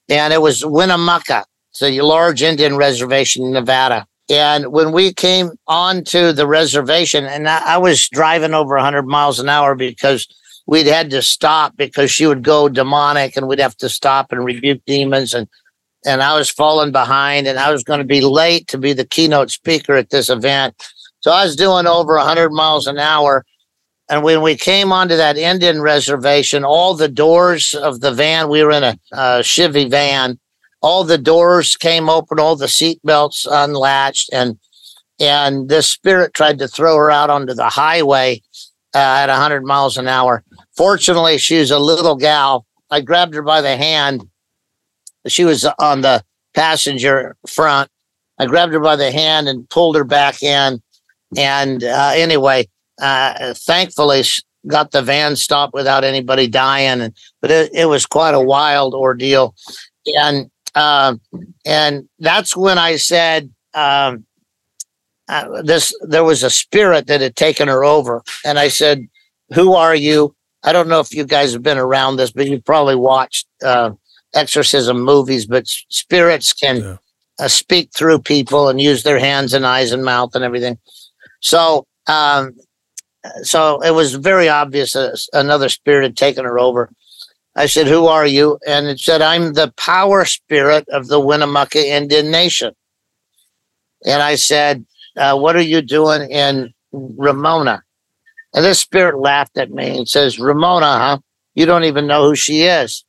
and it was Winnemucca. It's a large Indian reservation in Nevada. And when we came onto the reservation, and I, I was driving over 100 miles an hour because we'd had to stop because she would go demonic, and we'd have to stop and rebuke demons and and I was falling behind and I was going to be late to be the keynote speaker at this event. So I was doing over 100 miles an hour. And when we came onto that Indian reservation, all the doors of the van, we were in a, Chevy van, all the doors came open, all the seat belts unlatched, and and this spirit tried to throw her out onto the highway uh, at 100 miles an hour. Fortunately, she was a little gal. I grabbed her by the hand she was on the passenger front. I grabbed her by the hand and pulled her back in. And uh, anyway, uh, thankfully, got the van stopped without anybody dying. And but it, it was quite a wild ordeal. And uh, and that's when I said um, uh, this. There was a spirit that had taken her over, and I said, "Who are you?" I don't know if you guys have been around this, but you've probably watched uh, exorcism movies, but spirits can yeah. uh, speak through people and use their hands and eyes and mouth and everything. So, um, so it was very obvious uh, another spirit had taken her over. I said, "Who are you?" And it said, "I'm the power spirit of the Winnemucca Indian Nation." And I said, uh, "What are you doing in Ramona?" And this spirit laughed at me and says, "Ramona, huh? You don't even know who she is."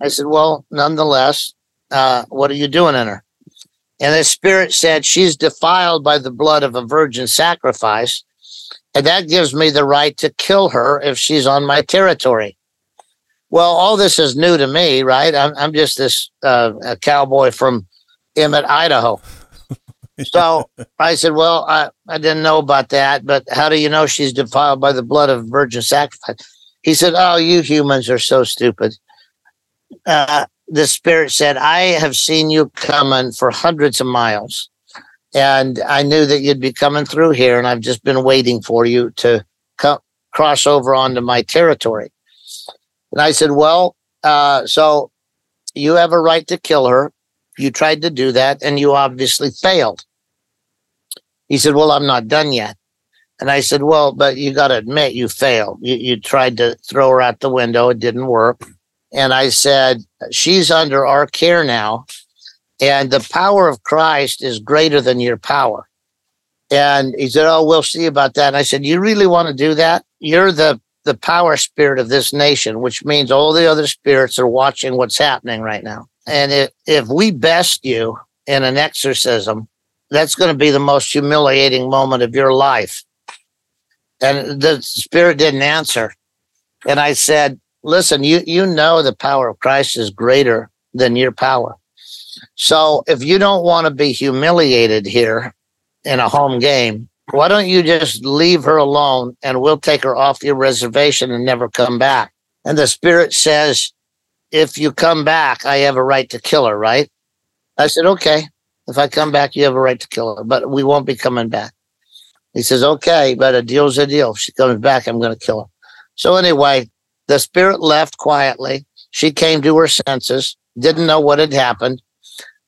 I said, Well, nonetheless, uh, what are you doing in her? And the spirit said, She's defiled by the blood of a virgin sacrifice. And that gives me the right to kill her if she's on my territory. Well, all this is new to me, right? I'm, I'm just this uh, a cowboy from Emmett, Idaho. <laughs> so I said, Well, I, I didn't know about that, but how do you know she's defiled by the blood of virgin sacrifice? He said, Oh, you humans are so stupid uh, the spirit said, I have seen you coming for hundreds of miles. And I knew that you'd be coming through here, and I've just been waiting for you to co- cross over onto my territory. And I said, Well, uh, so you have a right to kill her. You tried to do that, and you obviously failed. He said, Well, I'm not done yet. And I said, Well, but you got to admit you failed. You, you tried to throw her out the window, it didn't work. And I said, She's under our care now. And the power of Christ is greater than your power. And he said, Oh, we'll see about that. And I said, You really want to do that? You're the the power spirit of this nation, which means all the other spirits are watching what's happening right now. And if, if we best you in an exorcism, that's going to be the most humiliating moment of your life. And the spirit didn't answer. And I said, listen, you you know the power of Christ is greater than your power. So if you don't want to be humiliated here in a home game, why don't you just leave her alone and we'll take her off your reservation and never come back? And the spirit says, if you come back, I have a right to kill her, right? I said, okay. If I come back, you have a right to kill her, but we won't be coming back. He says, okay, but a deal's a deal. If she comes back, I'm going to kill her. So anyway, the spirit left quietly. She came to her senses, didn't know what had happened.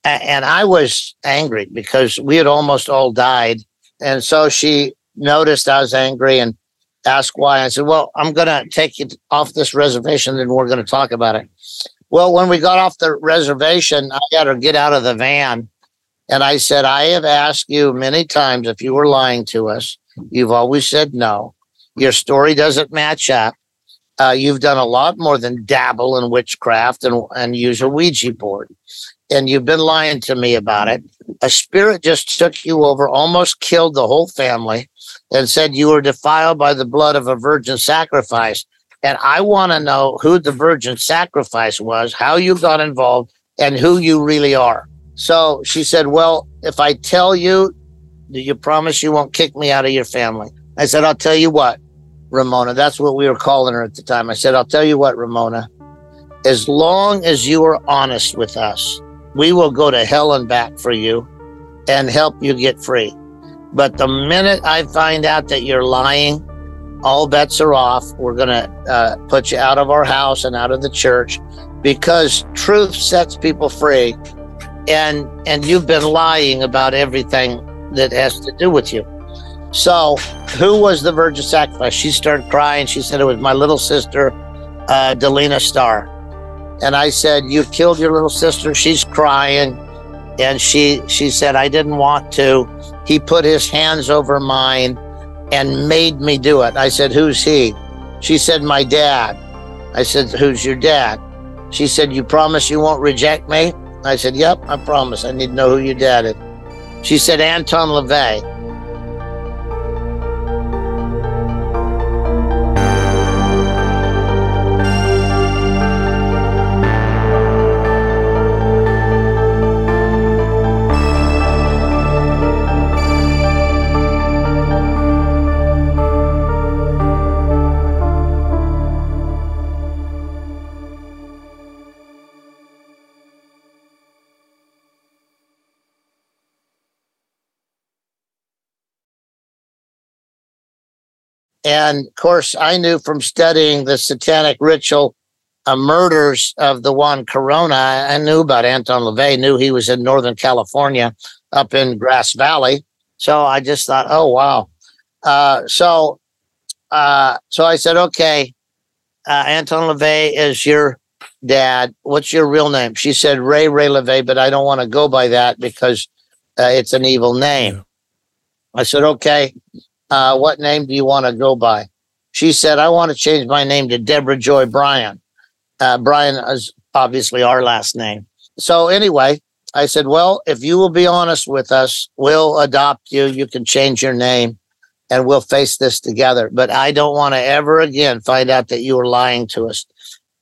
And I was angry because we had almost all died. And so she noticed I was angry and asked why. I said, Well, I'm going to take you off this reservation and we're going to talk about it. Well, when we got off the reservation, I got her get out of the van. And I said, I have asked you many times if you were lying to us. You've always said no. Your story doesn't match up. Uh, you've done a lot more than dabble in witchcraft and, and use a Ouija board. And you've been lying to me about it. A spirit just took you over, almost killed the whole family, and said you were defiled by the blood of a virgin sacrifice. And I want to know who the virgin sacrifice was, how you got involved, and who you really are. So she said, Well, if I tell you, do you promise you won't kick me out of your family? I said, I'll tell you what, Ramona. That's what we were calling her at the time. I said, I'll tell you what, Ramona, as long as you are honest with us we will go to hell and back for you and help you get free. But the minute I find out that you're lying, all bets are off. We're going to uh, put you out of our house and out of the church because truth sets people free. And, and you've been lying about everything that has to do with you. So, who was the virgin sacrifice? She started crying. She said it was my little sister, uh, Delina Starr. And I said, "You killed your little sister." She's crying, and she she said, "I didn't want to." He put his hands over mine and made me do it. I said, "Who's he?" She said, "My dad." I said, "Who's your dad?" She said, "You promise you won't reject me?" I said, "Yep, I promise. I need to know who your dad is." She said, "Anton LaVey." And of course, I knew from studying the satanic ritual uh, murders of the Juan Corona, I knew about Anton LaVey, knew he was in Northern California up in Grass Valley. So I just thought, oh, wow. Uh, so, uh, so I said, okay, uh, Anton LaVey is your dad. What's your real name? She said, Ray Ray LaVey, but I don't want to go by that because uh, it's an evil name. I said, okay uh, what name do you want to go by? She said, I want to change my name to Deborah Joy Bryan. Uh, Bryan is obviously our last name. So, anyway, I said, Well, if you will be honest with us, we'll adopt you. You can change your name and we'll face this together. But I don't want to ever again find out that you were lying to us.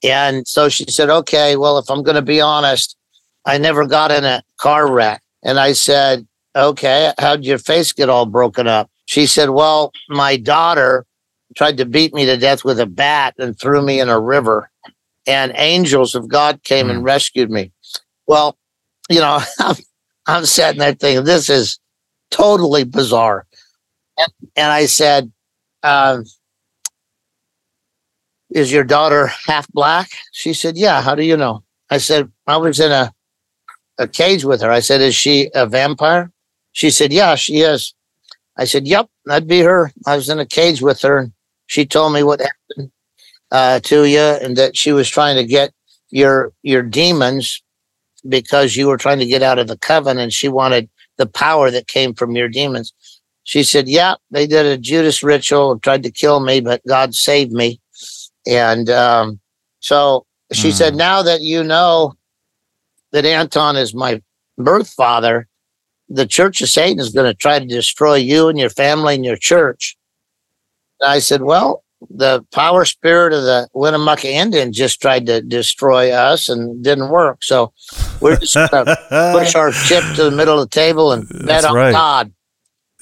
And so she said, Okay, well, if I'm going to be honest, I never got in a car wreck. And I said, Okay, how'd your face get all broken up? She said, Well, my daughter tried to beat me to death with a bat and threw me in a river, and angels of God came mm. and rescued me. Well, you know, <laughs> I'm, I'm sitting there thinking, this is totally bizarre. And, and I said, uh, Is your daughter half black? She said, Yeah. How do you know? I said, I was in a, a cage with her. I said, Is she a vampire? She said, Yeah, she is. I said, Yep, that'd be her. I was in a cage with her. And she told me what happened uh, to you and that she was trying to get your your demons because you were trying to get out of the coven and she wanted the power that came from your demons. She said, Yeah, they did a Judas ritual, and tried to kill me, but God saved me. And um, so she mm. said, hmm. Now that you know that Anton is my birth father, the Church of Satan is going to try to destroy you and your family and your church. And I said, well, the power spirit of the Winnemucca Indian just tried to destroy us and didn't work. So we're just going <laughs> to push our chip to the middle of the table and bet on right. God.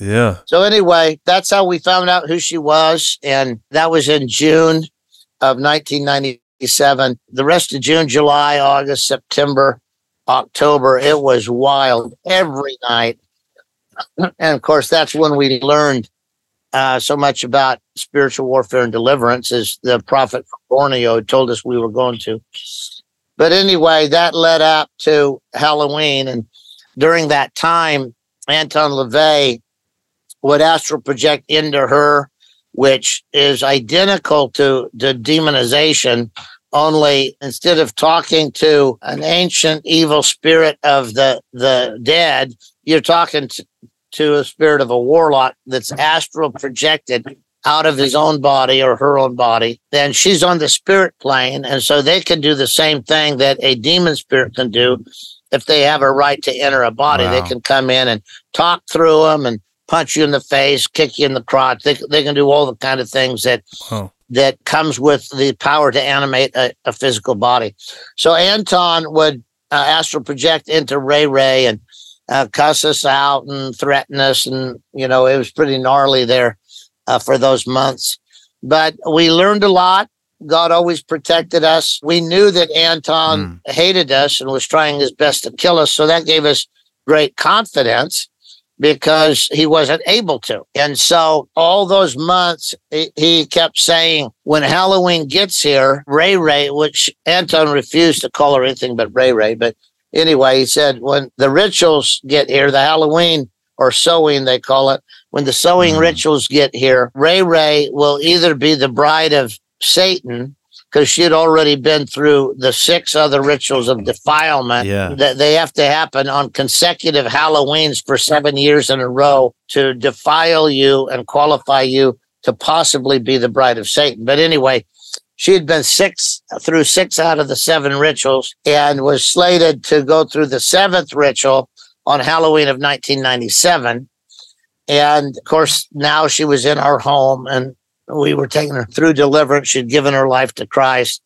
Yeah. So anyway, that's how we found out who she was. And that was in June of 1997. The rest of June, July, August, September, October, it was wild every night. <clears throat> And of course, that's when we learned uh, so much about spiritual warfare and deliverance, as the prophet from Borneo told us we were going to. But anyway, that led up to Halloween. And during that time, Anton LaVey would astral project into her, which is identical to the demonization only instead of talking to an ancient evil spirit of the the dead you're talking to, to a spirit of a warlock that's astral projected out of his own body or her own body then she's on the spirit plane and so they can do the same thing that a demon spirit can do. If they have a right to enter a body wow. they can come in and talk through them and punch you in the face kick you in the crotch. They, they can do all the kind of things that oh that comes with the power to animate a, a physical body. So Anton would uh, astral project into Ray Ray and uh, cuss us out and threaten us, and you know it was pretty gnarly there uh, for those months. But we learned a lot. God always protected us. We knew that Anton mm. hated us and was trying his best to kill us. So that gave us great confidence because he wasn't able to. And so all those months, he kept saying, when Halloween gets here, Ray Ray, which Anton refused to call her anything but Ray Ray. But anyway, he said, when the rituals get here, the Halloween or Samhain, they call it, when the Samhain mm. rituals get here, Ray Ray will either be the bride of Satan because she had already been through the six other rituals of defilement yeah. that they have to happen on consecutive Halloweens for seven years in a row to defile you and qualify you to possibly be the bride of Satan. But anyway, she had been six through six out of the seven rituals and was slated to go through the seventh ritual on Halloween of 1997. And of course, now she was in our home and we were taking her through deliverance. She'd given her life to Christ.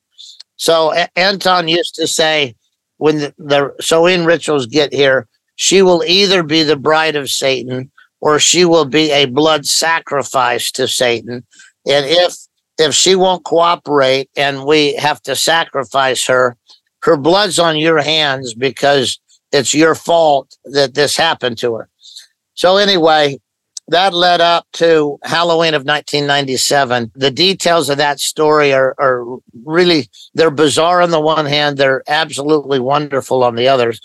So a- Anton used to say, when the, the Samhain rituals get here, she will either be the bride of Satan or she will be a blood sacrifice to Satan. And if if she won't cooperate and we have to sacrifice her, her blood's on your hands because it's your fault that this happened to her. So anyway, that led up to Halloween of 1997. The details of that story are, are really, they're bizarre on the one hand, they're absolutely wonderful on the others,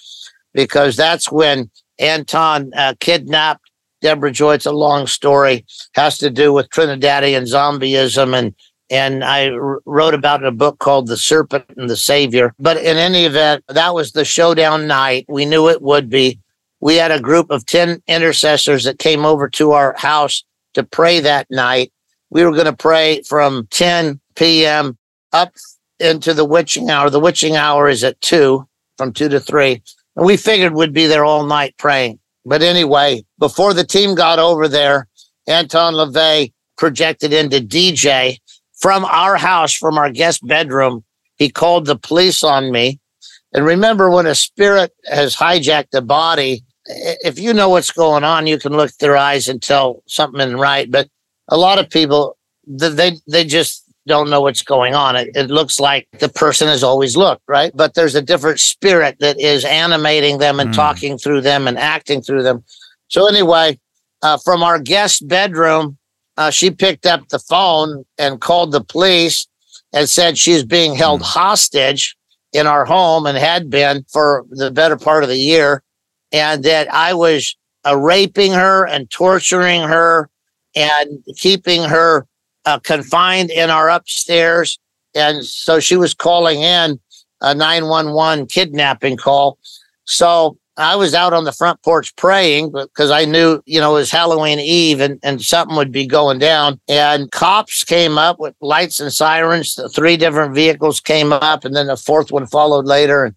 because that's when Anton uh, kidnapped Deborah Joy. It's a long story, has to do with Trinidadian zombieism and and I wrote about it in a book called The Serpent and the Savior. But in any event, that was the showdown night. We knew it would be we had a group of 10 intercessors that came over to our house to pray that night. We were going to pray from 10 p.m. up into the witching hour. The witching hour is at 2, from 2 to 3. And we figured we'd be there all night praying. But anyway, before the team got over there, Anton LaVey projected into DJ from our house, from our guest bedroom. He called the police on me and remember, when a spirit has hijacked a body, if you know what's going on, you can look their eyes and tell something isn't right. But a lot of people, they they just don't know what's going on. It, it looks like the person has always looked right, but there's a different spirit that is animating them and mm. talking through them and acting through them. So anyway, uh, from our guest bedroom, uh, she picked up the phone and called the police and said she's being held mm. hostage in our home and had been for the better part of the year, and that I was uh, raping her and torturing her and keeping her uh, confined in our upstairs. And so she was calling in a 911 kidnapping call. So I was out on the front porch praying because I knew, you know, it was Halloween Eve and, and something would be going down. And cops came up with lights and sirens. The three different vehicles came up, and then the fourth one followed later. And,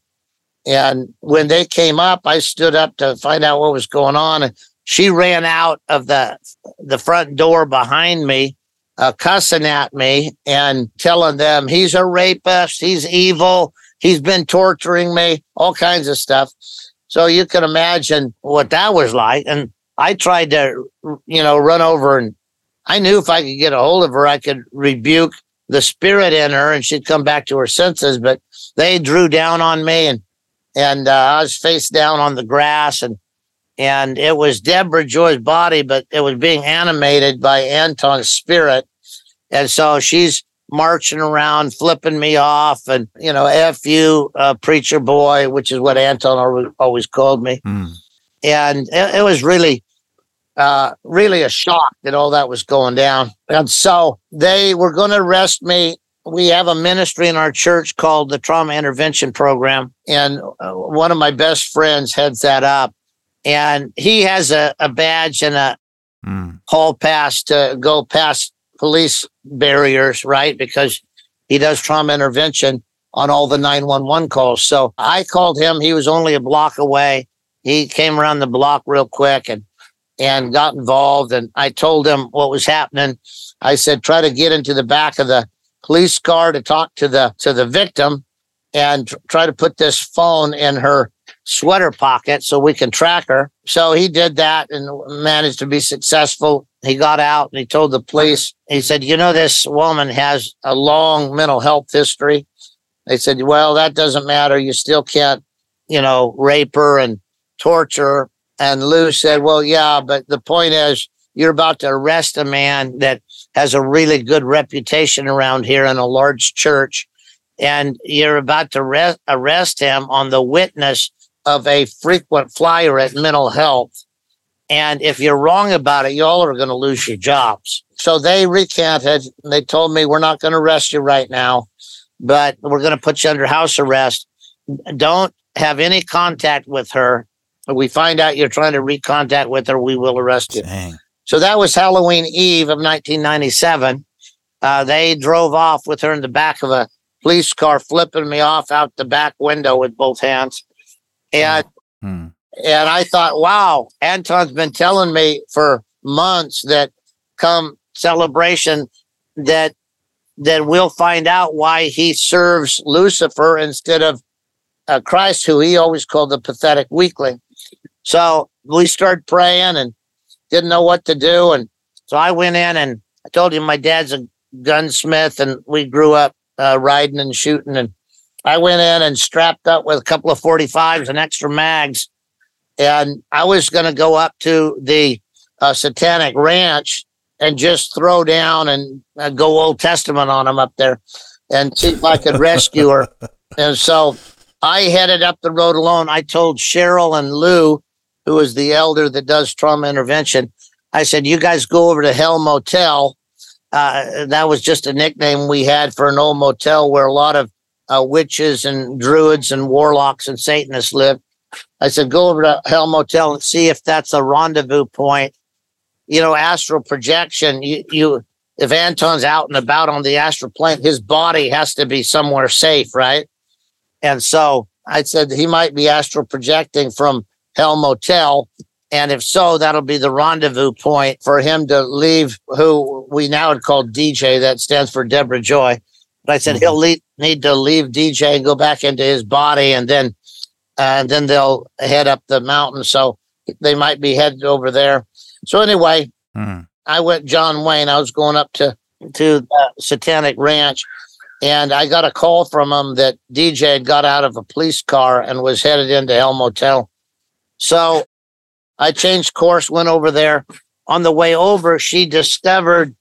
and when they came up, I stood up to find out what was going on. And she ran out of the the front door behind me, uh, cussing at me and telling them he's a rapist, he's evil, he's been torturing me, all kinds of stuff. So you can imagine what that was like. And I tried to, you know, run over and I knew if I could get a hold of her, I could rebuke the spirit in her and she'd come back to her senses. But they drew down on me and, and uh, I was face down on the grass and, and it was Deborah Joy's body, but it was being animated by Anton's spirit. And so she's marching around, flipping me off, and you know, "f you, uh, preacher boy," which is what Anton always called me. Mm. And it, it, was really, uh, really a shock that all that was going down. And so they were going to arrest me. We have a ministry in our church called the Trauma Intervention Program, and uh, one of my best friends heads that up. And he has a, a badge and a mm. hall pass to go past police barriers, right? Because he does trauma intervention on all the 911 calls. So I called him. He was only a block away. He came around the block real quick and and got involved. And I told him what was happening. I said, try to get into the back of the police car to talk to the to the victim and tr- try to put this phone in her sweater pocket so we can track her. so he did that and managed to be successful. He got out and he told the police, he said, You know, this woman has a long mental health history. They said, Well, that doesn't matter. You still can't, you know, rape her and torture her. And Lou said, Well, yeah, but the point is, you're about to arrest a man that has a really good reputation around here in a large church. And you're about to re- arrest him on the witness of a frequent flyer at mental health. And if you're wrong about it, y'all are going to lose your jobs. So they recanted. They told me, we're not going to arrest you right now, but we're going to put you under house arrest. Don't have any contact with her. If we find out you're trying to recontact with her, we will arrest you. Dang. So that was Halloween Eve of 1997. Uh, they drove off with her in the back of a police car, flipping me off out the back window with both hands. And Hmm. and I thought, wow, Anton's been telling me for months that come celebration that that we'll find out why he serves Lucifer instead of uh, Christ, who he always called the pathetic weakling. So we started praying and didn't know what to do, and so I went in and I told him my dad's a gunsmith, and we grew up uh, riding and shooting, and I went in and strapped up with a couple of 45s and extra mags. And I was going to go up to the uh, Satanic Ranch and just throw down and uh, go Old Testament on them up there and see if I could rescue her. <laughs> And so I headed up the road alone. I told Cheryl and Lou, who is the elder that does trauma intervention, I said, You guys go over to Hell Motel. Uh, that was just a nickname we had for an old motel where a lot of uh, witches and druids and warlocks and Satanists lived. I said, go over to Hell Motel and see if that's a rendezvous point. You know, astral projection. You, you, if Anton's out and about on the astral plane, his body has to be somewhere safe, right? And so I said he might be astral projecting from Hell Motel. And if so, that'll be the rendezvous point for him to leave who we now would call DJ. That stands for Deborah Joy. But I said he'll leave, need to leave DJ and go back into his body, and then and then they'll head up the mountain. So they might be headed over there. So anyway, Hmm. I went John Wayne. I was going up to to the Satanic Ranch, and I got a call from him that DJ had got out of a police car and was headed into Hell Motel. So I changed course, went over there. On the way over, she discovered,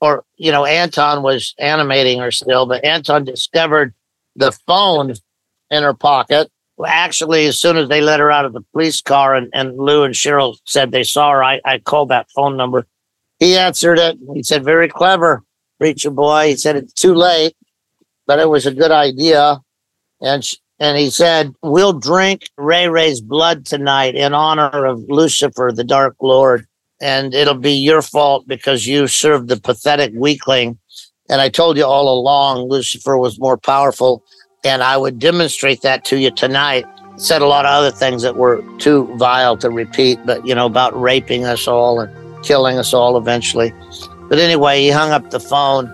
or you know, Anton was animating her still, but Anton discovered the phone in her pocket. Actually, as soon as they let her out of the police car and, and Lou and Cheryl said they saw her, I, I called that phone number. He answered it. He said, Very clever, preacher boy. He said, It's too late, but it was a good idea. And sh- and he said, We'll drink Ray Ray's blood tonight in honor of Lucifer, the Dark Lord. And it'll be your fault because you served the pathetic weakling. And I told you all along, Lucifer was more powerful. And I would demonstrate that to you tonight. Said a lot of other things that were too vile to repeat, but you know, about raping us all and killing us all eventually. But anyway, he hung up the phone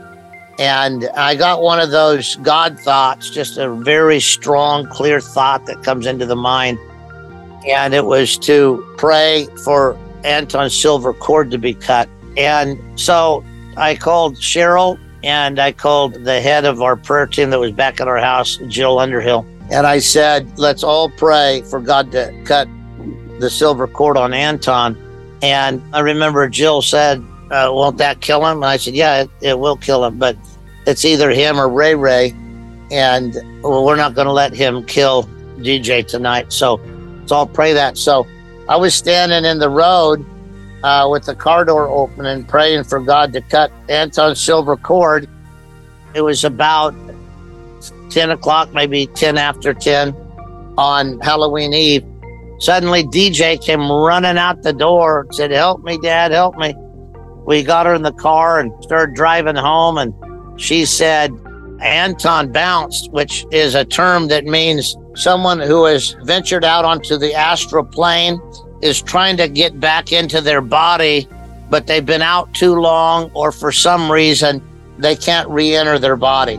and I got one of those God thoughts, just a very strong, clear thought that comes into the mind. And it was to pray for Anton's silver cord to be cut. And so I called Cheryl and I called the head of our prayer team that was back at our house, Jill Underhill. And I said, let's all pray for God to cut the silver cord on Anton. And I remember Jill said, uh, won't that kill him? And I said, yeah, it, it will kill him, but it's either him or Ray Ray. And we're not going to let him kill DJ tonight. So, so I'll pray that. So I was standing in the road uh, with the car door open and praying for God to cut Anton's silver cord. It was about 10 o'clock, maybe 10 after 10 on Halloween Eve. Suddenly, DJ came running out the door said, Help me, Dad, help me. We got her in the car and started driving home. And she said, Anton bounced, which is a term that means someone who has ventured out onto the astral plane is trying to get back into their body, but they've been out too long, or for some reason, they can't re enter their body.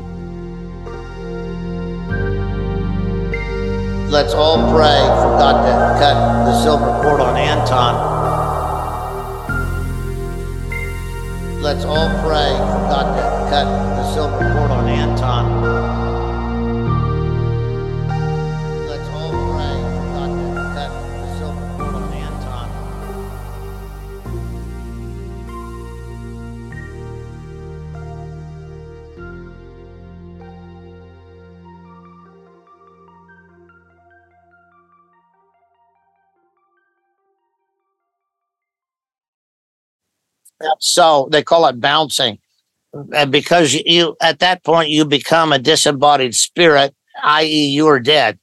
Let's all pray for God to cut the silver cord on Anton. Let's all pray for God to cut the silver cord on Anton. So they call it bouncing. And because you, at that point you become a disembodied spirit, i.e., you are dead.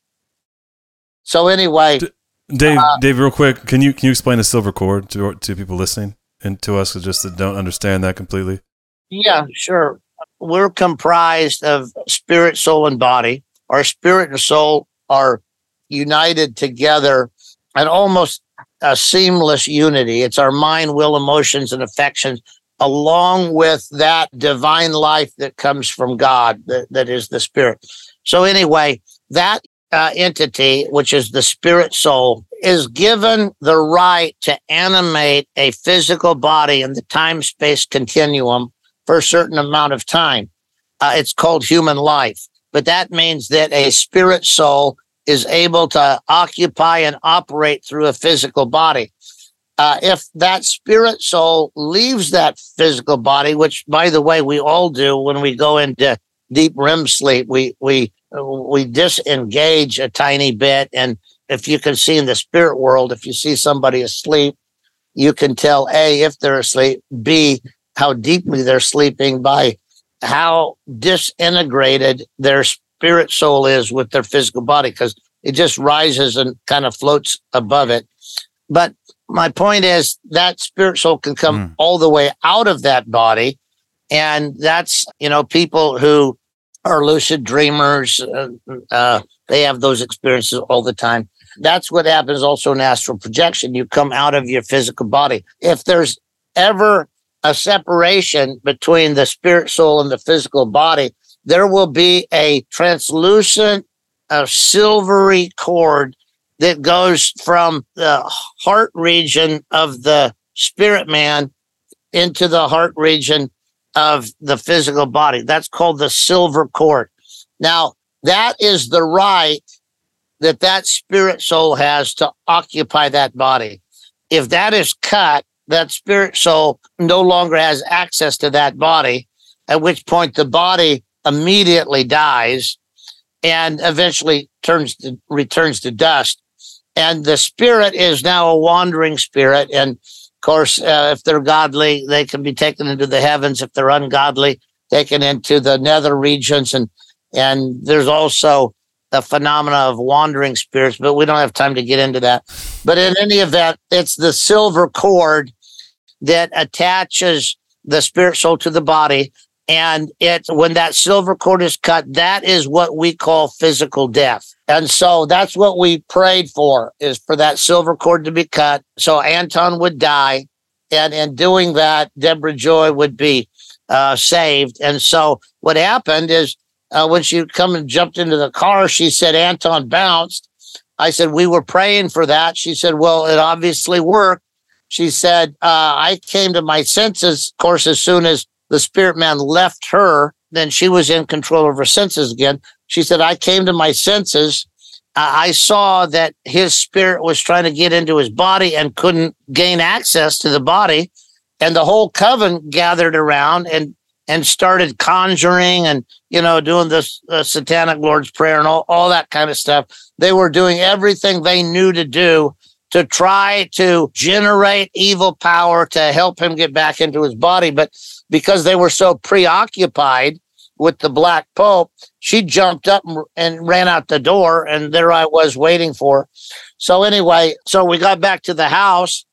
So anyway, D- Dave, uh, Dave, real quick, can you can you explain the silver cord to to people listening and to us just that don't understand that completely? Yeah, sure. We're comprised of spirit, soul, and body. Our spirit and soul are united together and almost a seamless unity. It's our mind, will, emotions, and affections, along with that divine life that comes from God, that, that is the spirit. So, anyway, that uh, entity, which is the spirit soul, is given the right to animate a physical body in the time space continuum for a certain amount of time. Uh, it's called human life. But that means that a spirit soul is able to occupy and operate through a physical body. Uh, if that spirit soul leaves that physical body, which by the way, we all do when we go into deep REM sleep, we, we, we disengage a tiny bit. And if you can see in the spirit world, if you see somebody asleep, you can tell A, if they're asleep, B, how deeply they're sleeping by how disintegrated their spirit soul is with their physical body because it just rises and kind of floats above it. But my point is that spirit soul can come Mm. all the way out of that body. And that's, you know, people who are lucid dreamers, uh, uh, they have those experiences all the time. That's what happens also in astral projection. You come out of your physical body. If there's ever a separation between the spirit soul and the physical body, there will be a translucent, uh, silvery cord that goes from the heart region of the spirit man into the heart region of the physical body. That's called the silver cord. Now, that is the right that that spirit soul has to occupy that body. If that is cut, that spirit soul no longer has access to that body, at which point the body immediately dies and eventually turns to, returns to dust. And the spirit is now a wandering spirit. And of course, uh, if they're godly, they can be taken into the heavens. If they're ungodly, taken into the nether regions. And and there's also the phenomena of wandering spirits, but we don't have time to get into that. But in any event, it's the silver cord that attaches the spirit soul to the body. And it when that silver cord is cut, that is what we call physical death. And so that's what we prayed for is for that silver cord to be cut. So Anton would die. And in doing that, Deborah Joy would be uh, saved. And so what happened is uh, when she come and jumped into the car, she said Anton bounced. I said, we were praying for that. She said, well, it obviously worked. She said, uh, I came to my senses, of course, as soon as the spirit man left her, then she was in control of her senses again. She said, I came to my senses. I saw that his spirit was trying to get into his body and couldn't gain access to the body. And the whole coven gathered around and and started conjuring and you know doing this uh, satanic lord's prayer and all, all that kind of stuff they were doing everything they knew to do to try to generate evil power to help him get back into his body but because they were so preoccupied with the black pope she jumped up and, ran out the door and there i was waiting for her. so anyway so we got back to the house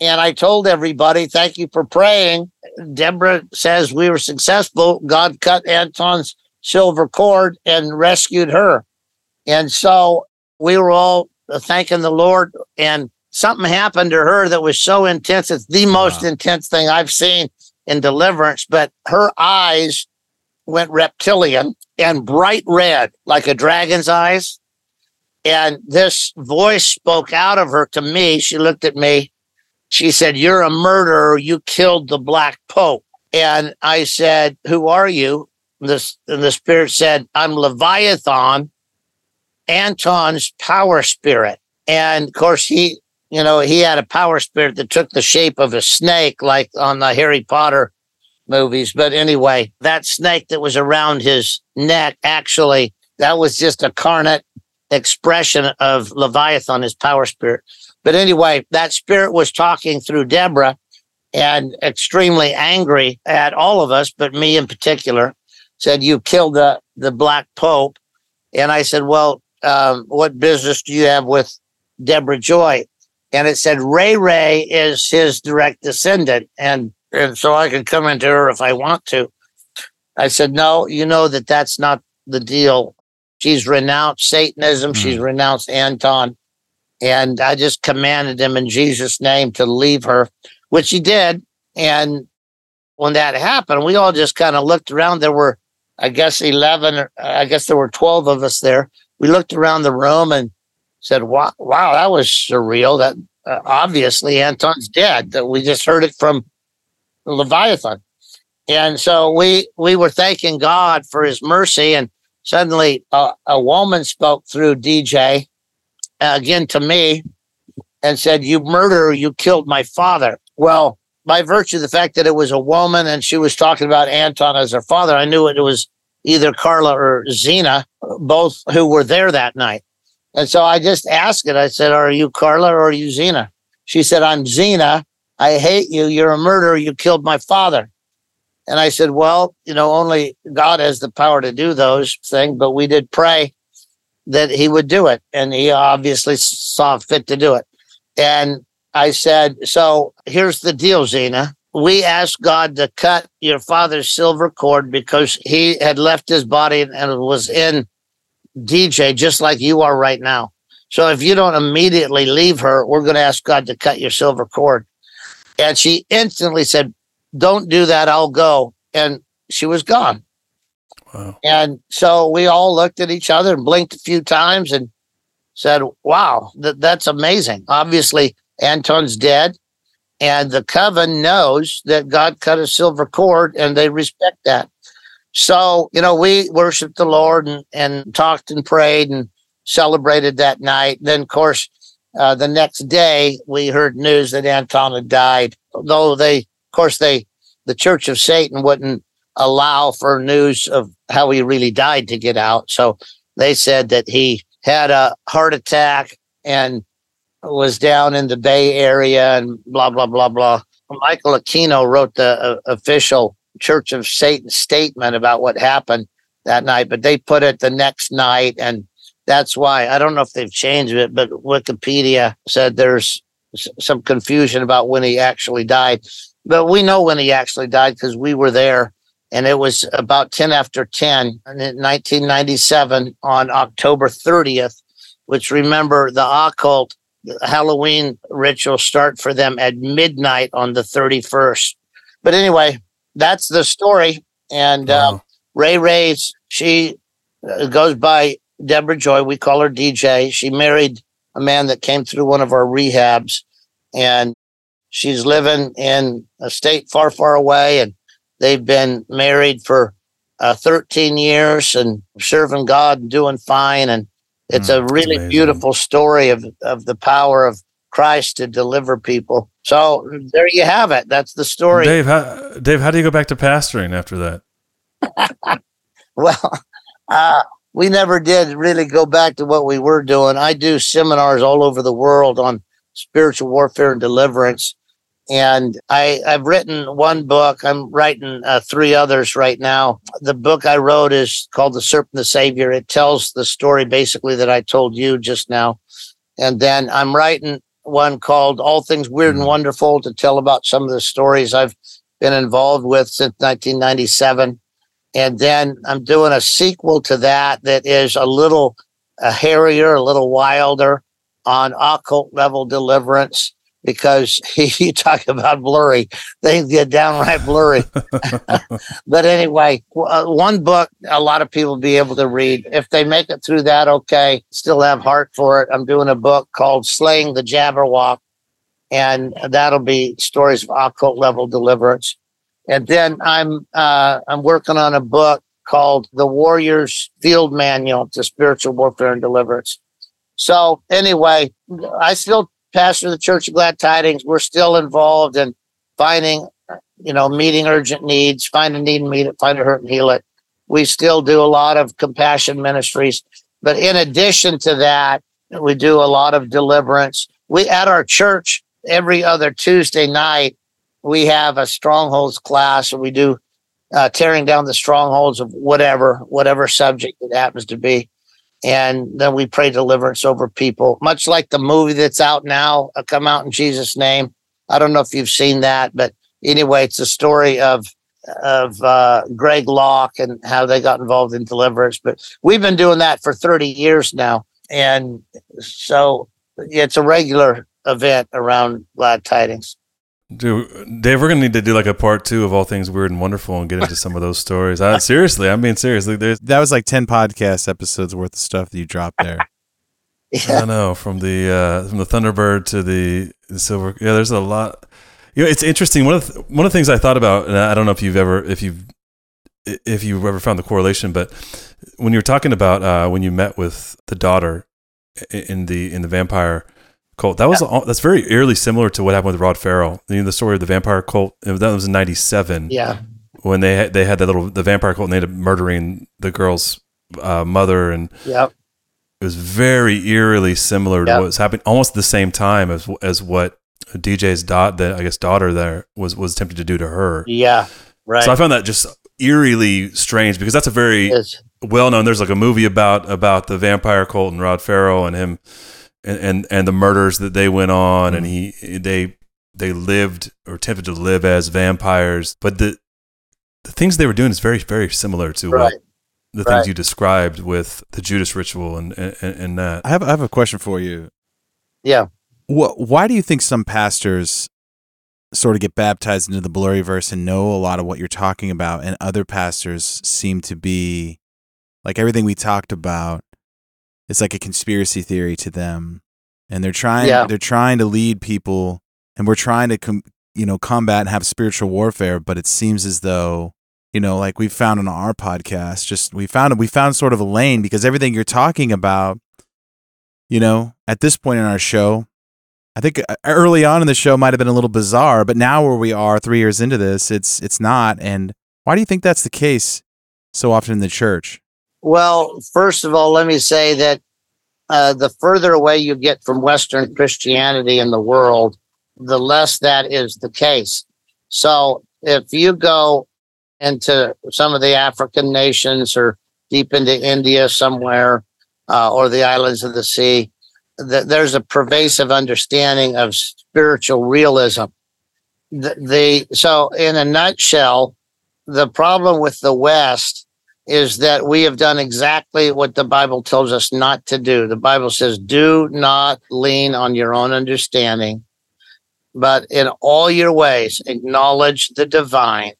and I told everybody, thank you for praying. Deborah says we were successful. God cut Anton's silver cord and rescued her. And so we were all Uh, thanking the Lord. And something happened to her that was so intense. It's the uh-huh. most intense thing I've seen in deliverance. But her eyes went reptilian and bright red, like a dragon's eyes. And this voice spoke out of her to me. She looked at me. She said, You're a murderer. You killed the Black Pope. And I said, Who are you? This, and the spirit said, I'm Leviathan, Anton's power spirit. And of course, he, you know, he had a power spirit that took the shape of a snake, like on the Harry Potter movies. But anyway, that snake that was around his neck, actually, that was just a carnate expression of Leviathan, his power spirit. But anyway, that spirit was talking through Deborah and extremely angry at all of us, but me in particular, said, You killed the, the Black Pope. And I said, Well, um, what business do you have with Deborah Joy? And it said, Ray Ray is his direct descendant. And, and so I can come into her if I want to. I said, No, you know that that's not the deal. She's renounced Satanism. Mm-hmm. She's renounced Anton. And I just commanded him in Jesus' name to leave her, which he did. And when that happened, we all just kind of looked around. There were, I guess, 11, I guess there were 12 of us there. We looked around the room and said, wow, wow that was surreal. That uh, obviously Anton's dead. That we just heard it from Leviathan. And so we, we were thanking God for his mercy. And suddenly uh, a woman spoke through DJ uh, again to me and said, You murderer, you killed my father. Well, by virtue of the fact that it was a woman and she was talking about Anton as her father, I knew it was either Karla or Zeena, both who were there that night. And so I just asked it. I said, Are you Karla or are you Zeena? She said, I'm Zeena. I hate you. You're a murderer. You killed my father. And I said, Well, you know, only God has the power to do those things, but we did pray that he would do it. And he obviously saw fit to do it. And I said, So here's the deal, Zeena. We asked God to cut your father's silver cord because he had left his body and was in DJ just like you are right now. So if you don't immediately leave her, we're going to ask God to cut your silver cord. And she instantly said, Don't do that. I'll go. And she was gone. Wow. And so we all looked at each other and blinked a few times and said, Wow, th- that's amazing. Obviously, Anton's dead. And the coven knows that God cut a silver cord and they respect that. So, you know, we worshiped the Lord and, and talked and prayed and celebrated that night. And Then, of course, uh, the next day we heard news that Anton had died. Though they, of course, they, the Church of Satan wouldn't allow for news of how he really died to get out. So they said that he had a heart attack and was down in the Bay Area and blah, blah, blah, blah. Michael Aquino wrote the uh, official Church of Satan statement about what happened that night, but they put it the next night. And that's why I don't know if they've changed it, but Wikipedia said there's some confusion about when he actually died. But we know when he actually died because we were there and it was about 10 after 10 in 1997 on October 30th, which remember the occult Halloween ritual start for them at midnight on the 31st. But anyway, that's the story. And wow. uh, Ray Ray's, she uh, goes by Deborah Joy. We call her DJ. She married a man that came through one of our rehabs, and she's living in a state far, far away. And They've been married for uh, 13 years and serving God and doing fine. And it's mm, a really beautiful story of, of the power of Christ to deliver people. So there you have it. That's the story. Dave, how, Dave, how do you go back to pastoring after that? <laughs> well, uh, we never did really go back to what we were doing. I do seminars all over the world on spiritual warfare and deliverance. And I, I've written one book. I'm writing uh, three others right now. The book I wrote is called The Serpent the Savior. It tells the story basically that I told you just now. And then I'm writing one called All Things Weird and mm-hmm. Wonderful to tell about some of the stories I've been involved with since 1997. And then I'm doing a sequel to that that is a little a hairier, a little wilder on occult level deliverance because <laughs> you talk about blurry, things get downright blurry. <laughs> but anyway, uh, one book a lot of people be able to read. If they make it through that, okay, still have heart for it. I'm doing a book called Slaying the Jabberwock, and that'll be stories of occult level deliverance. And then I'm uh, I'm working on a book called The Warrior's Field Manual to Spiritual Warfare and Deliverance. So anyway, I still pastor of the Church of Glad Tidings. We're still involved in finding, you know, meeting urgent needs, find a need and meet it, find a hurt and heal it. We still do a lot of compassion ministries. But in addition to that, we do a lot of deliverance. We at our church every other Tuesday night, we have a strongholds class and we do uh, tearing down the strongholds of whatever, whatever subject it happens to be and then we pray deliverance over people, much like the movie that's out now, uh, Come Out in Jesus' Name. I don't know if you've seen that, but anyway, it's a story of of uh, Greg Locke and how they got involved in deliverance. But we've been doing that for 30 years now, and so it's a regular event around Glad Tidings. Dude, Dave, we're gonna need to do like a part two of all things weird and wonderful and get into some of those stories. I, <laughs> seriously, I'm being serious. Like, that was like ten podcast episodes worth of stuff that you dropped there. <laughs> yeah. I know from the uh, from the Thunderbird to the, the silver. Yeah, there's a lot. You know, it's interesting. One of the, one of the things I thought about, and I don't know if you've ever if you've if you've ever found the correlation, but when you're talking about uh, when you met with the daughter in the in the vampire cult. That was yeah. that's very eerily similar to what happened with Rod Ferrell. You know, the story of the vampire cult. That was in '97. Yeah, when they had, they had that little the vampire cult and they ended up murdering the girl's uh, mother and yeah, it was very eerily similar to what was happening almost at the same time as as what DJ's dot that I guess daughter there was was attempted to do to her. Yeah, right. So I found that just eerily strange because that's a very well known. There's like a movie about about the vampire cult and Rod Ferrell and him and, and and the murders that they went on, and mm-hmm. he they they lived or attempted to live as vampires, but the the things they were doing is very very similar to right. what the right. things you described with the Judas ritual and, and and that. I have I have a question for you. Yeah. What? Why do you think some pastors sort of get baptized into the blurry verse and know a lot of what you're talking about, and other pastors seem to be like everything we talked about it's like a conspiracy theory to them. And they're trying yeah. they're trying to lead people and we're trying to com- you know combat and have spiritual warfare but it seems as though you know like we found on our podcast just we found we found sort of a lane because everything you're talking about you know at this point in our show i think uh, early on in the show might have been a little bizarre but now where we are 3 years into this it's it's not. And why do you think that's the case so often in the church well, first of all, let me say that uh, the further away you get from Western Christianity in the world, the less that is the case. So if you go into some of the African nations or deep into India somewhere uh, or the islands of the sea, th- there's a pervasive understanding of spiritual realism. The, the so in a nutshell, the problem with the West is that we have done exactly what the Bible tells us not to do. The Bible says, do not lean on your own understanding, but in all your ways, acknowledge the divine.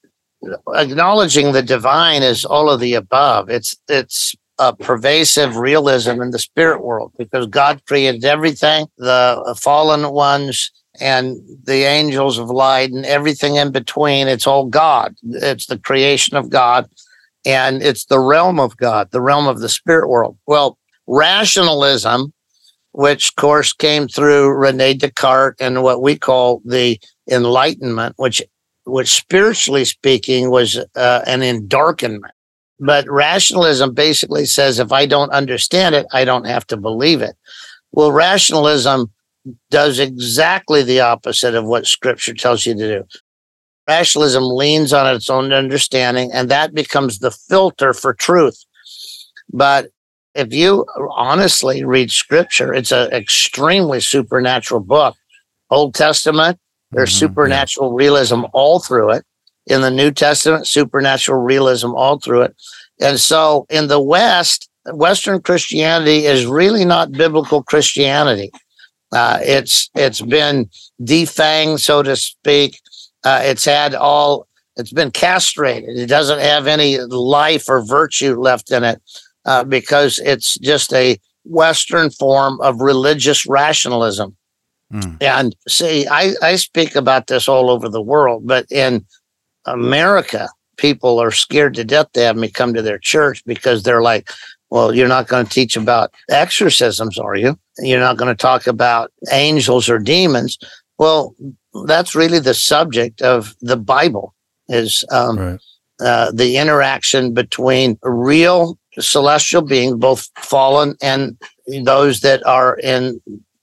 Acknowledging the divine is all of the above. It's, it's a pervasive realism in the spirit world because God created everything, the fallen ones, and the angels of light and everything in between. It's all God. It's the creation of God and it's the realm of God, the realm of the spirit world. Well, rationalism, which of course came through Rene Descartes and what we call the Enlightenment, which which spiritually speaking was uh, an endarkenment. But rationalism basically says if I don't understand it, I don't have to believe it. Well, rationalism does exactly the opposite of what scripture tells you to do rationalism leans on its own understanding, and that becomes the filter for truth. But if you honestly read scripture, it's an extremely supernatural book. Old Testament, there's mm-hmm, supernatural yeah. realism all through it. In the New Testament, supernatural realism all through it. And so in the West, Western Christianity is really not biblical Christianity. Uh, it's it's been defanged, so to speak. Uh, it's had all. It's been castrated. It doesn't have any life or virtue left in it uh, because it's just a Western form of religious rationalism. Mm. And see, I, I speak about this all over the world, but in America, people are scared to death to have me come to their church because they're like, well, you're not going to teach about exorcisms, are you? You're not going to talk about angels or demons. Well, that's really the subject of the Bible is um, right. uh, the interaction between real celestial beings, both fallen and those that are in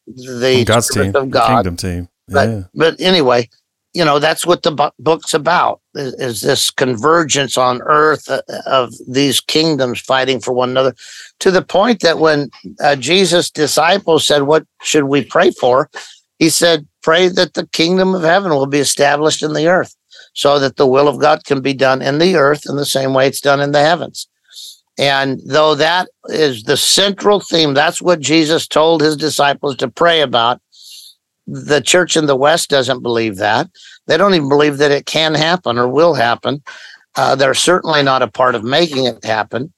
the God's team, of God. kingdom team. Yeah. But, but anyway, you know that's what the bu- book's about is, is, this convergence on earth uh, of these kingdoms fighting for one another to the point that when uh, jesus disciples said what should we pray for he said pray that the kingdom of heaven will be established in the earth so that the will of god can be done in the earth in the same way it's done in the heavens and though that is the central theme that's what jesus told his disciples to pray about the church in the West doesn't believe that. They don't even believe that it can happen or will happen. Uh, they're certainly not a part of making it happen.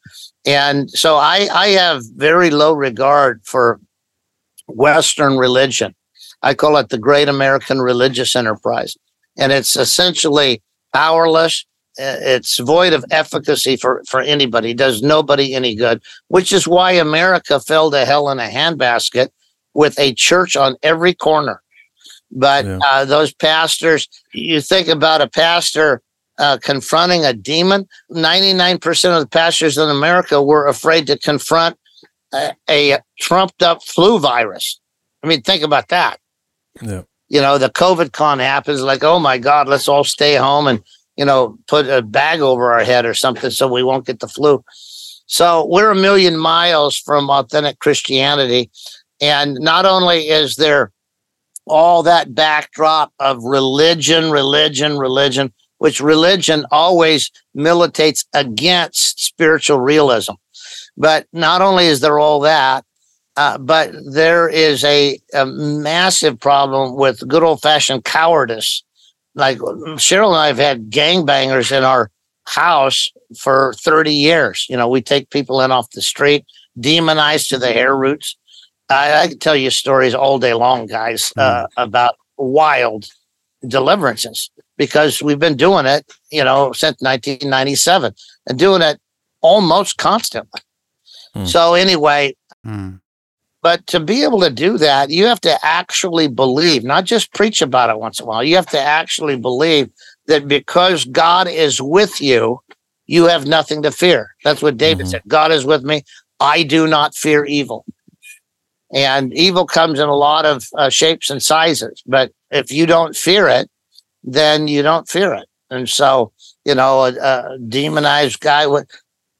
And so I, I have very low regard for Western religion. I call it the great American religious enterprise. And it's essentially powerless. It's void of efficacy for, for anybody, does nobody any good, which is why America fell to hell in a handbasket with a church on every corner. But yeah. uh, those pastors, you think about a pastor uh, confronting a demon. 99% of the pastors in America were afraid to confront a, a trumped up flu virus. I mean, think about that. Yeah. You know, the COVID con happens like, oh my God, let's all stay home and, you know, put a bag over our head or something so we won't get the flu. So we're a million miles from authentic Christianity. And not only is there all that backdrop of religion, religion, religion, which religion always militates against spiritual realism. But not only is there all that, uh, but there is a, a massive problem with good old fashioned cowardice. Like Cheryl and I have had gangbangers in our house for 30 years. You know, we take people in off the street, demonized to the hair roots, I, I can tell you stories all day long, guys, uh, mm. about wild deliverances because we've been doing it, you know, since 1997 and doing it almost constantly. Mm. So, anyway, mm. But to be able to do that, you have to actually believe, not just preach about it once in a while. You have to actually believe that because God is with you, you have nothing to fear. That's what David mm-hmm. said God is with me. I do not fear evil. And evil comes in a lot of uh, shapes and sizes. But if you don't fear it, then you don't fear it. And so, you know, a, a demonized guy,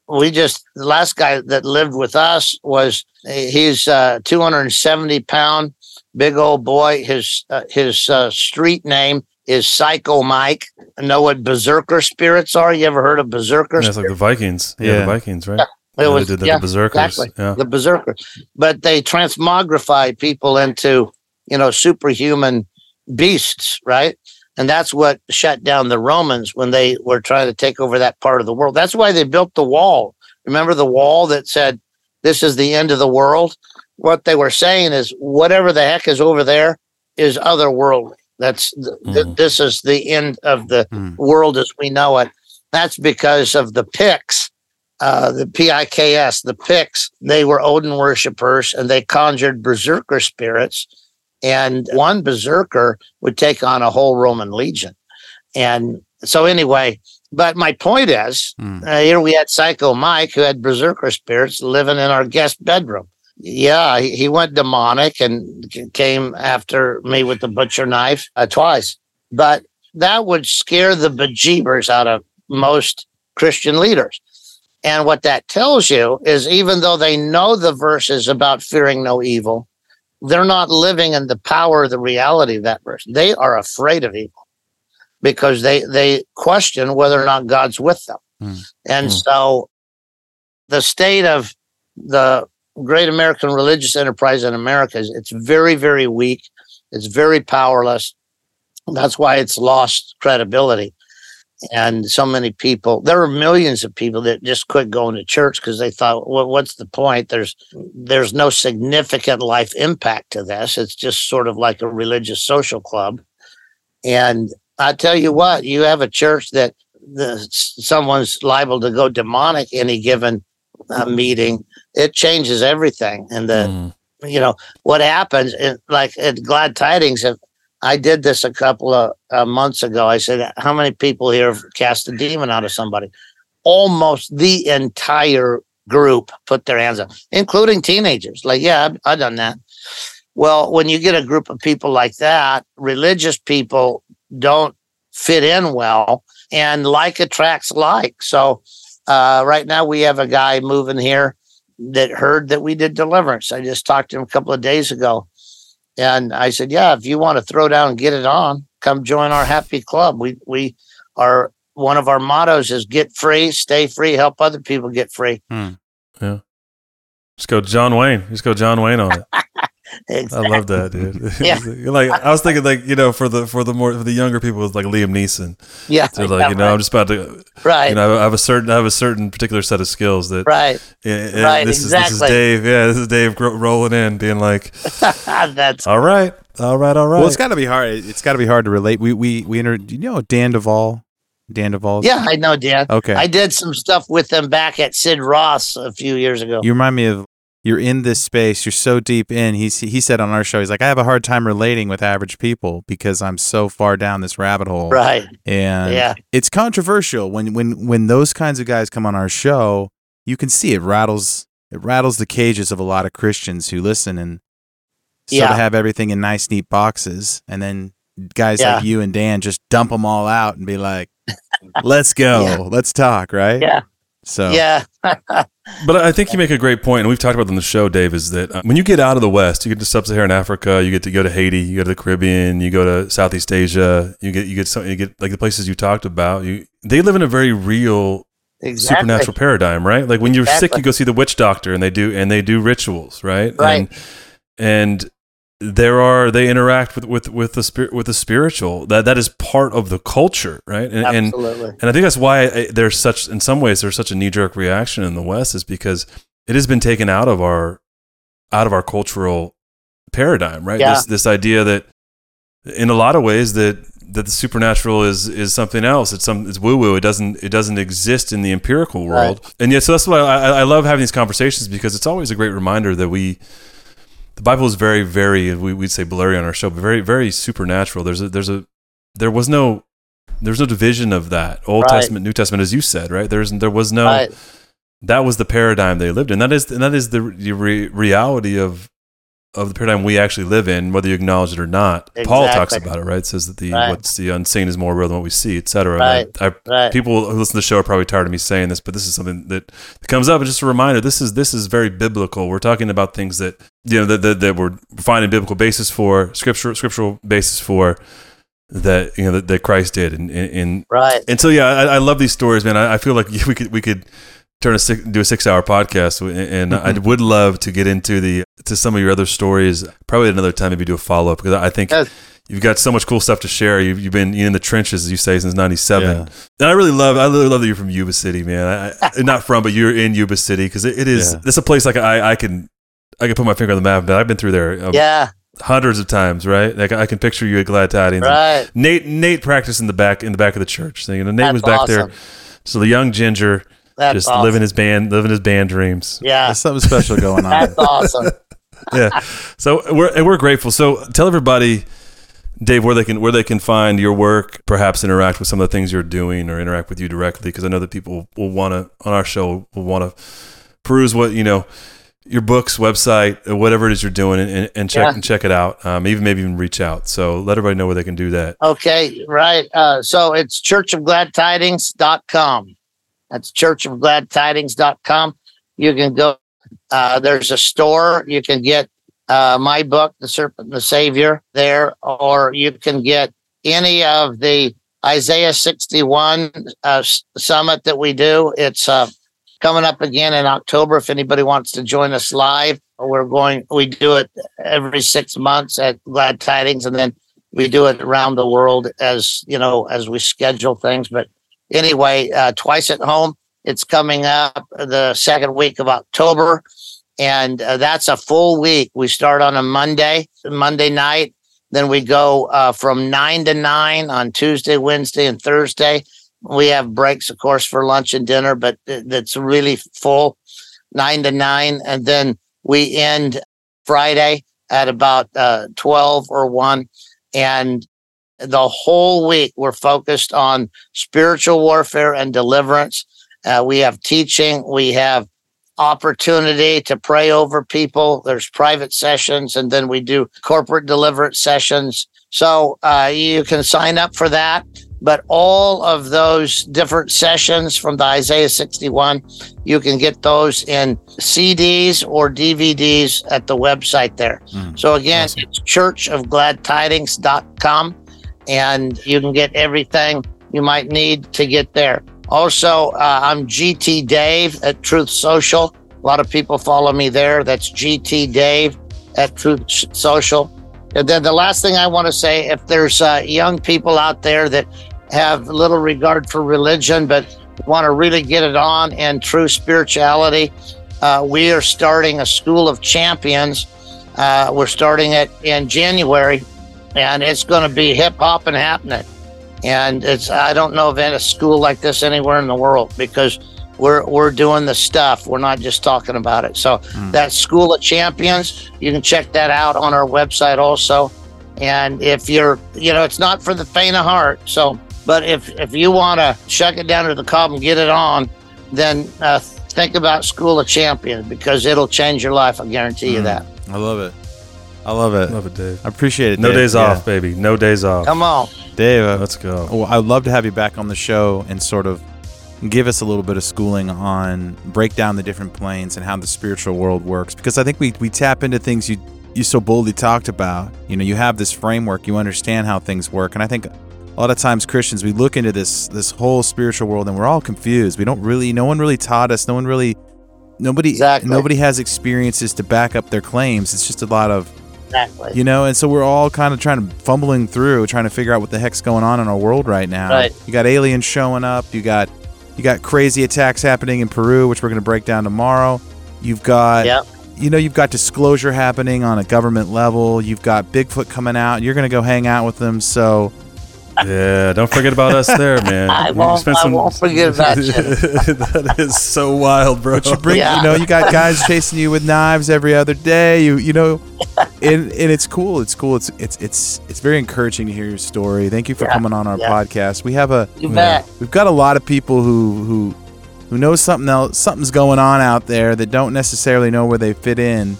we just, the last guy that lived with us was, he's uh, 270 pound, big old boy. His, uh, his uh, street name is Psycho Mike. Know what berserker spirits are? You ever heard of berserker? Yeah, it's like the Vikings. Yeah, yeah the Vikings, right? Yeah. It was did the, yeah, the berserkers. Exactly. Yeah. The berserkers. But they transmogrify people into, you know, superhuman beasts, right? And that's what shut down the Romans when they were trying to take over that part of the world. That's why they built the wall. Remember the wall that said, this is the end of the world? What they were saying is, whatever the heck is over there is otherworldly. That's mm. th- this is the end of the mm. world as we know it. That's because of the Picts uh, the PIKS, the Picts, they were Odin worshippers and they conjured berserker spirits. And one berserker would take on a whole Roman legion. And so, anyway, but my point is mm. uh, here we had Psycho Mike who had berserker spirits living in our guest bedroom. Yeah, he, he went demonic and came after me with the butcher knife uh, twice. But that would scare the bejeebers out of most Christian leaders. And what that tells you is even though they know the verses about fearing no evil, they're not living in the power of the reality of that verse. They are afraid of evil because they they question whether or not God's with them. Mm. And mm. so the state of the great American religious enterprise in America is it's very, very weak. It's very powerless. That's why it's lost credibility. And so many people, there are millions of people that just quit going to church because they thought, well, what's the point? There's there's no significant life impact to this. It's just sort of like a religious social club. And I tell you what, you have a church that the, someone's liable to go demonic any given uh, meeting. It changes everything. And the, mm. you know, what happens, like at Glad Tidings, if I did this a couple of uh, months ago. I said, How many people here have cast a demon out of somebody? Almost the entire group put their hands up, including teenagers. Like, yeah, I've, I've done that. Well, when you get a group of people like that, religious people don't fit in well, and like attracts like. So, uh, right now we have a guy moving here that heard that we did deliverance. I just talked to him a couple of days ago and I said, "Yeah, if you want to throw down and get it on, come join our happy club. We we are one of our mottos is get free, stay free, help other people get free." Hmm. Yeah. Let's go John Wayne. Let's go John Wayne on it. <laughs> exactly. I love that, dude. <laughs> Yeah. like I was thinking, like you know, for the for the more for the younger people, it's like Liam Neeson. Yeah. So like yeah, you know, right. I'm just about to. Right. You know, I have a certain I have a certain particular set of skills that. Right. Yeah. right. This exactly. is this is Dave. Yeah. This is Dave rolling in, being like. <laughs> That's all right. All right. All right. Well, it's got to be hard. It's got to be hard to relate. We we we inter. You know Dan Duval. Dan Duval. Yeah, I know Dan. Okay. I did some stuff with them back at Sid Roth a few years ago. You remind me of you're in this space, you're so deep in. He's he said on our show, he's like, I have a hard time relating with average people because I'm so far down this rabbit hole. Right. And yeah. it's controversial when when when those kinds of guys come on our show, you can see it rattles it rattles the cages of a lot of Christians who listen and so yeah. to have everything in nice neat boxes and then guys yeah. like you and Dan just dump them all out and be like, "Let's go, <laughs> yeah. let's talk," right? Yeah. So yeah. <laughs> but I think you make a great point, and we've talked about on the show, Dave. Is that uh, when you get out of the West, you get to sub-Saharan Africa, you get to go to Haiti, you go to the Caribbean, you go to Southeast Asia, you get you get some, you get like the places you talked about. You they live in a very real exactly. supernatural paradigm, right? Like when you're exactly. sick, you go see the witch doctor, and they do and they do rituals, right? Right. And, and there are they interact with with with the spirit with the spiritual that that is part of the culture right and Absolutely. and, and i think that's why I, there's such in some ways there's such a knee-jerk reaction in the west is because it has been taken out of our out of our cultural paradigm right yeah. this this idea that in a lot of ways that that the supernatural is is something else it's some it's woo woo it doesn't it doesn't exist in the empirical world right. and yet so that's why I, I love having these conversations because it's always a great reminder that we the Bible is very, very we, would say blurry on our show, but very, very supernatural. There's a there's a there was no there's no division of that Old right. Testament, New Testament, as you said, right? There's there was no right. that was the paradigm they lived in. That is and that is the, the re- reality of of the paradigm we actually live in, whether you acknowledge it or not. Exactly. Paul talks about it, right? Says that the right. what's the unseen is more real than what we see, etc. Right. I, right. People who listen to the show are probably tired of me saying this, but this is something that comes up. And just a reminder: this is this is very biblical. We're talking about things that you know that that, that we're finding biblical basis for, scriptural scriptural basis for. That you know that, that Christ did, and, and right, and so yeah, I, I love these stories, man. I, I feel like <laughs> we could we could turn a six, do a six hour podcast and mm-hmm. I would love to get into the to some of your other stories probably another time maybe do a follow up because I think yes. you've got so much cool stuff to share you've, you've been in the trenches as you say since 97 yeah. and I really love I really love that you're from Yuba City man I, not from but you're in Yuba City because it, it is yeah. it's a place like I, I can I can put my finger on the map but I've been through there um, yeah hundreds of times, right? Like I can picture you at Glad Tidings. Right. Nate Nate practiced in the back in the back of the church. So, you know, Nate That's was back awesome. there. So the young ginger that's just awesome. living his band, living his band dreams. Yeah, there's something special going on. That's awesome. <laughs> yeah. So we're we're grateful. So tell everybody, Dave, where they can where they can find your work, perhaps interact with some of the things you're doing, or interact with you directly, because I know that people will want to on our show will want to peruse what you know your books, website, whatever it is you're doing, and, and check yeah. and check it out. Um, even maybe even reach out. So let everybody know where they can do that. Okay, right. Uh, so it's churchofgladtidings.com. That's churchofgladtidings.com. You can go, uh, there's a store. You can get uh, my book, The Serpent and the Savior, there, or you can get any of the Isaiah 61 uh, summit that we do. It's uh, coming up again in October. If anybody wants to join us live, we're going. We do it every six months at Glad Tidings, and then we do it around the world as you know as we schedule things. But anyway, uh, twice at home. It's coming up the second week of October, and uh, that's a full week. We start on a Monday, Monday night. Then we go uh, from nine to nine on Tuesday, Wednesday, and Thursday. We have breaks, of course, for lunch and dinner, but that's really full, nine to nine, and then we end Friday at about uh, twelve or one, and the whole week we're focused on spiritual warfare and deliverance. Uh, we have teaching, we have opportunity to pray over people. There's private sessions, and then we do corporate deliverance sessions. So uh, you can sign up for that. But all of those different sessions from the Isaiah 61, you can get those in CDs or DVDs at the website there. Mm, so again, awesome. it's churchofgladtidings.com and you can get everything you might need to get there. Also, uh, I'm GT Dave at Truth Social. A lot of people follow me there. That's GT Dave at Truth Social. And then the last thing I want to say if there's uh, young people out there that have little regard for religion but want to really get it on and true spirituality, uh, we are starting a school of champions. Uh, we're starting it in January, and it's going to be hip hop and happening. And it's I don't know of any school like this anywhere in the world because we're we're doing the stuff. We're not just talking about it. So mm. that School of Champions, you can check that out on our website also. And if you're, you know, it's not for the faint of heart. So, but if if you want to shuck it down to the cob and get it on, then uh, think about School of Champions because it'll change your life. I guarantee you mm. that. I love it. I love it. Love it, Dave. I appreciate it. No Dave. days yeah. off, baby. No days off. Come on. Dave, uh, let's go. Well, I'd love to have you back on the show and sort of give us a little bit of schooling on break down the different planes and how the spiritual world works because I think we, we tap into things you you so boldly talked about. You know, you have this framework, you understand how things work, and I think a lot of times Christians we look into this this whole spiritual world and we're all confused. We don't really no one really taught us, no one really nobody exactly. nobody has experiences to back up their claims. It's just a lot of Exactly. You know, and so we're all kind of trying to fumbling through, trying to figure out what the heck's going on in our world right now. Right. You got aliens showing up. You got you got crazy attacks happening in Peru, which we're going to break down tomorrow. You've got yep. you know, you've got disclosure happening on a government level. You've got Bigfoot coming out. You're going to go hang out with them. So yeah, don't forget about us there, man. <laughs> I won't, I won't forget <laughs> about you. <laughs> that is so wild, bro. But you bring, yeah. you know, you got guys chasing you with knives every other day. You, you know, and, and it's cool. It's cool. It's it's it's it's very encouraging to hear your story. Thank you for yeah. coming on our yeah. podcast. We have a, you bet. we've got a lot of people who who who know something else, something's going on out there that don't necessarily know where they fit in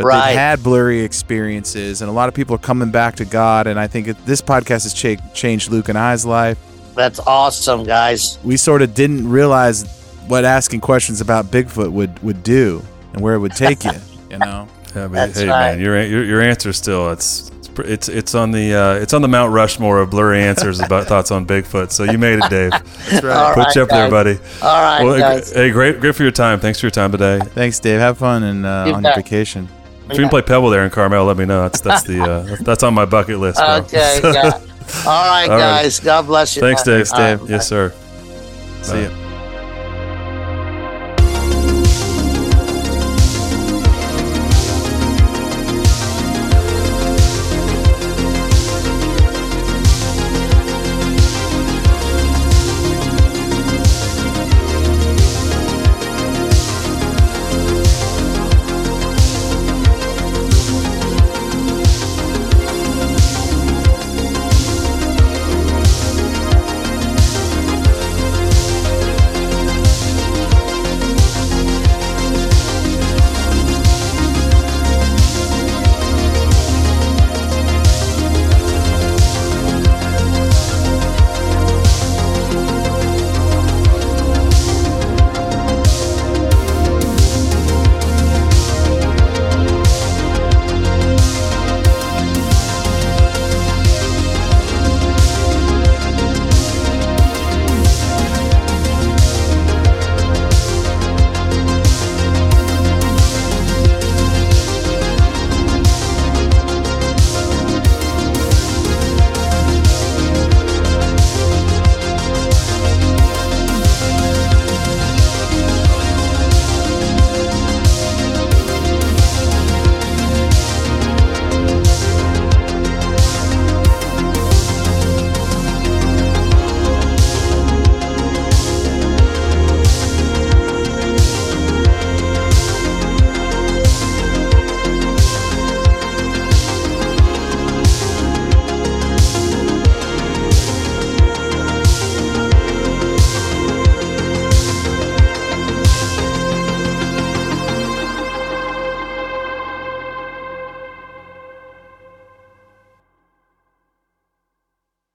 but right. they've had blurry experiences, and a lot of people are coming back to God. And I think this podcast has cha- changed Luke and I's life. That's awesome, guys. We sort of didn't realize what asking questions about Bigfoot would would do and where it would take you. You know. <laughs> Yeah, but hey, right. man, your, your your answer still it's it's it's on the uh, it's on the Mount Rushmore of blurry answers about thoughts on Bigfoot. So you made it, Dave. That's right. Put right, you up guys. there, buddy. All right, well, guys. Hey, great, great for your time. Thanks for your time today. Thanks, Dave. Have fun and uh, on your vacation. If you can play Pebble there in Carmel, let me know. That's that's the uh, <laughs> that's on my bucket list. Bro. Okay. <laughs> yeah. All right, All guys. Right. God bless you. Thanks, Dave. Dave. Yes, sir. See you.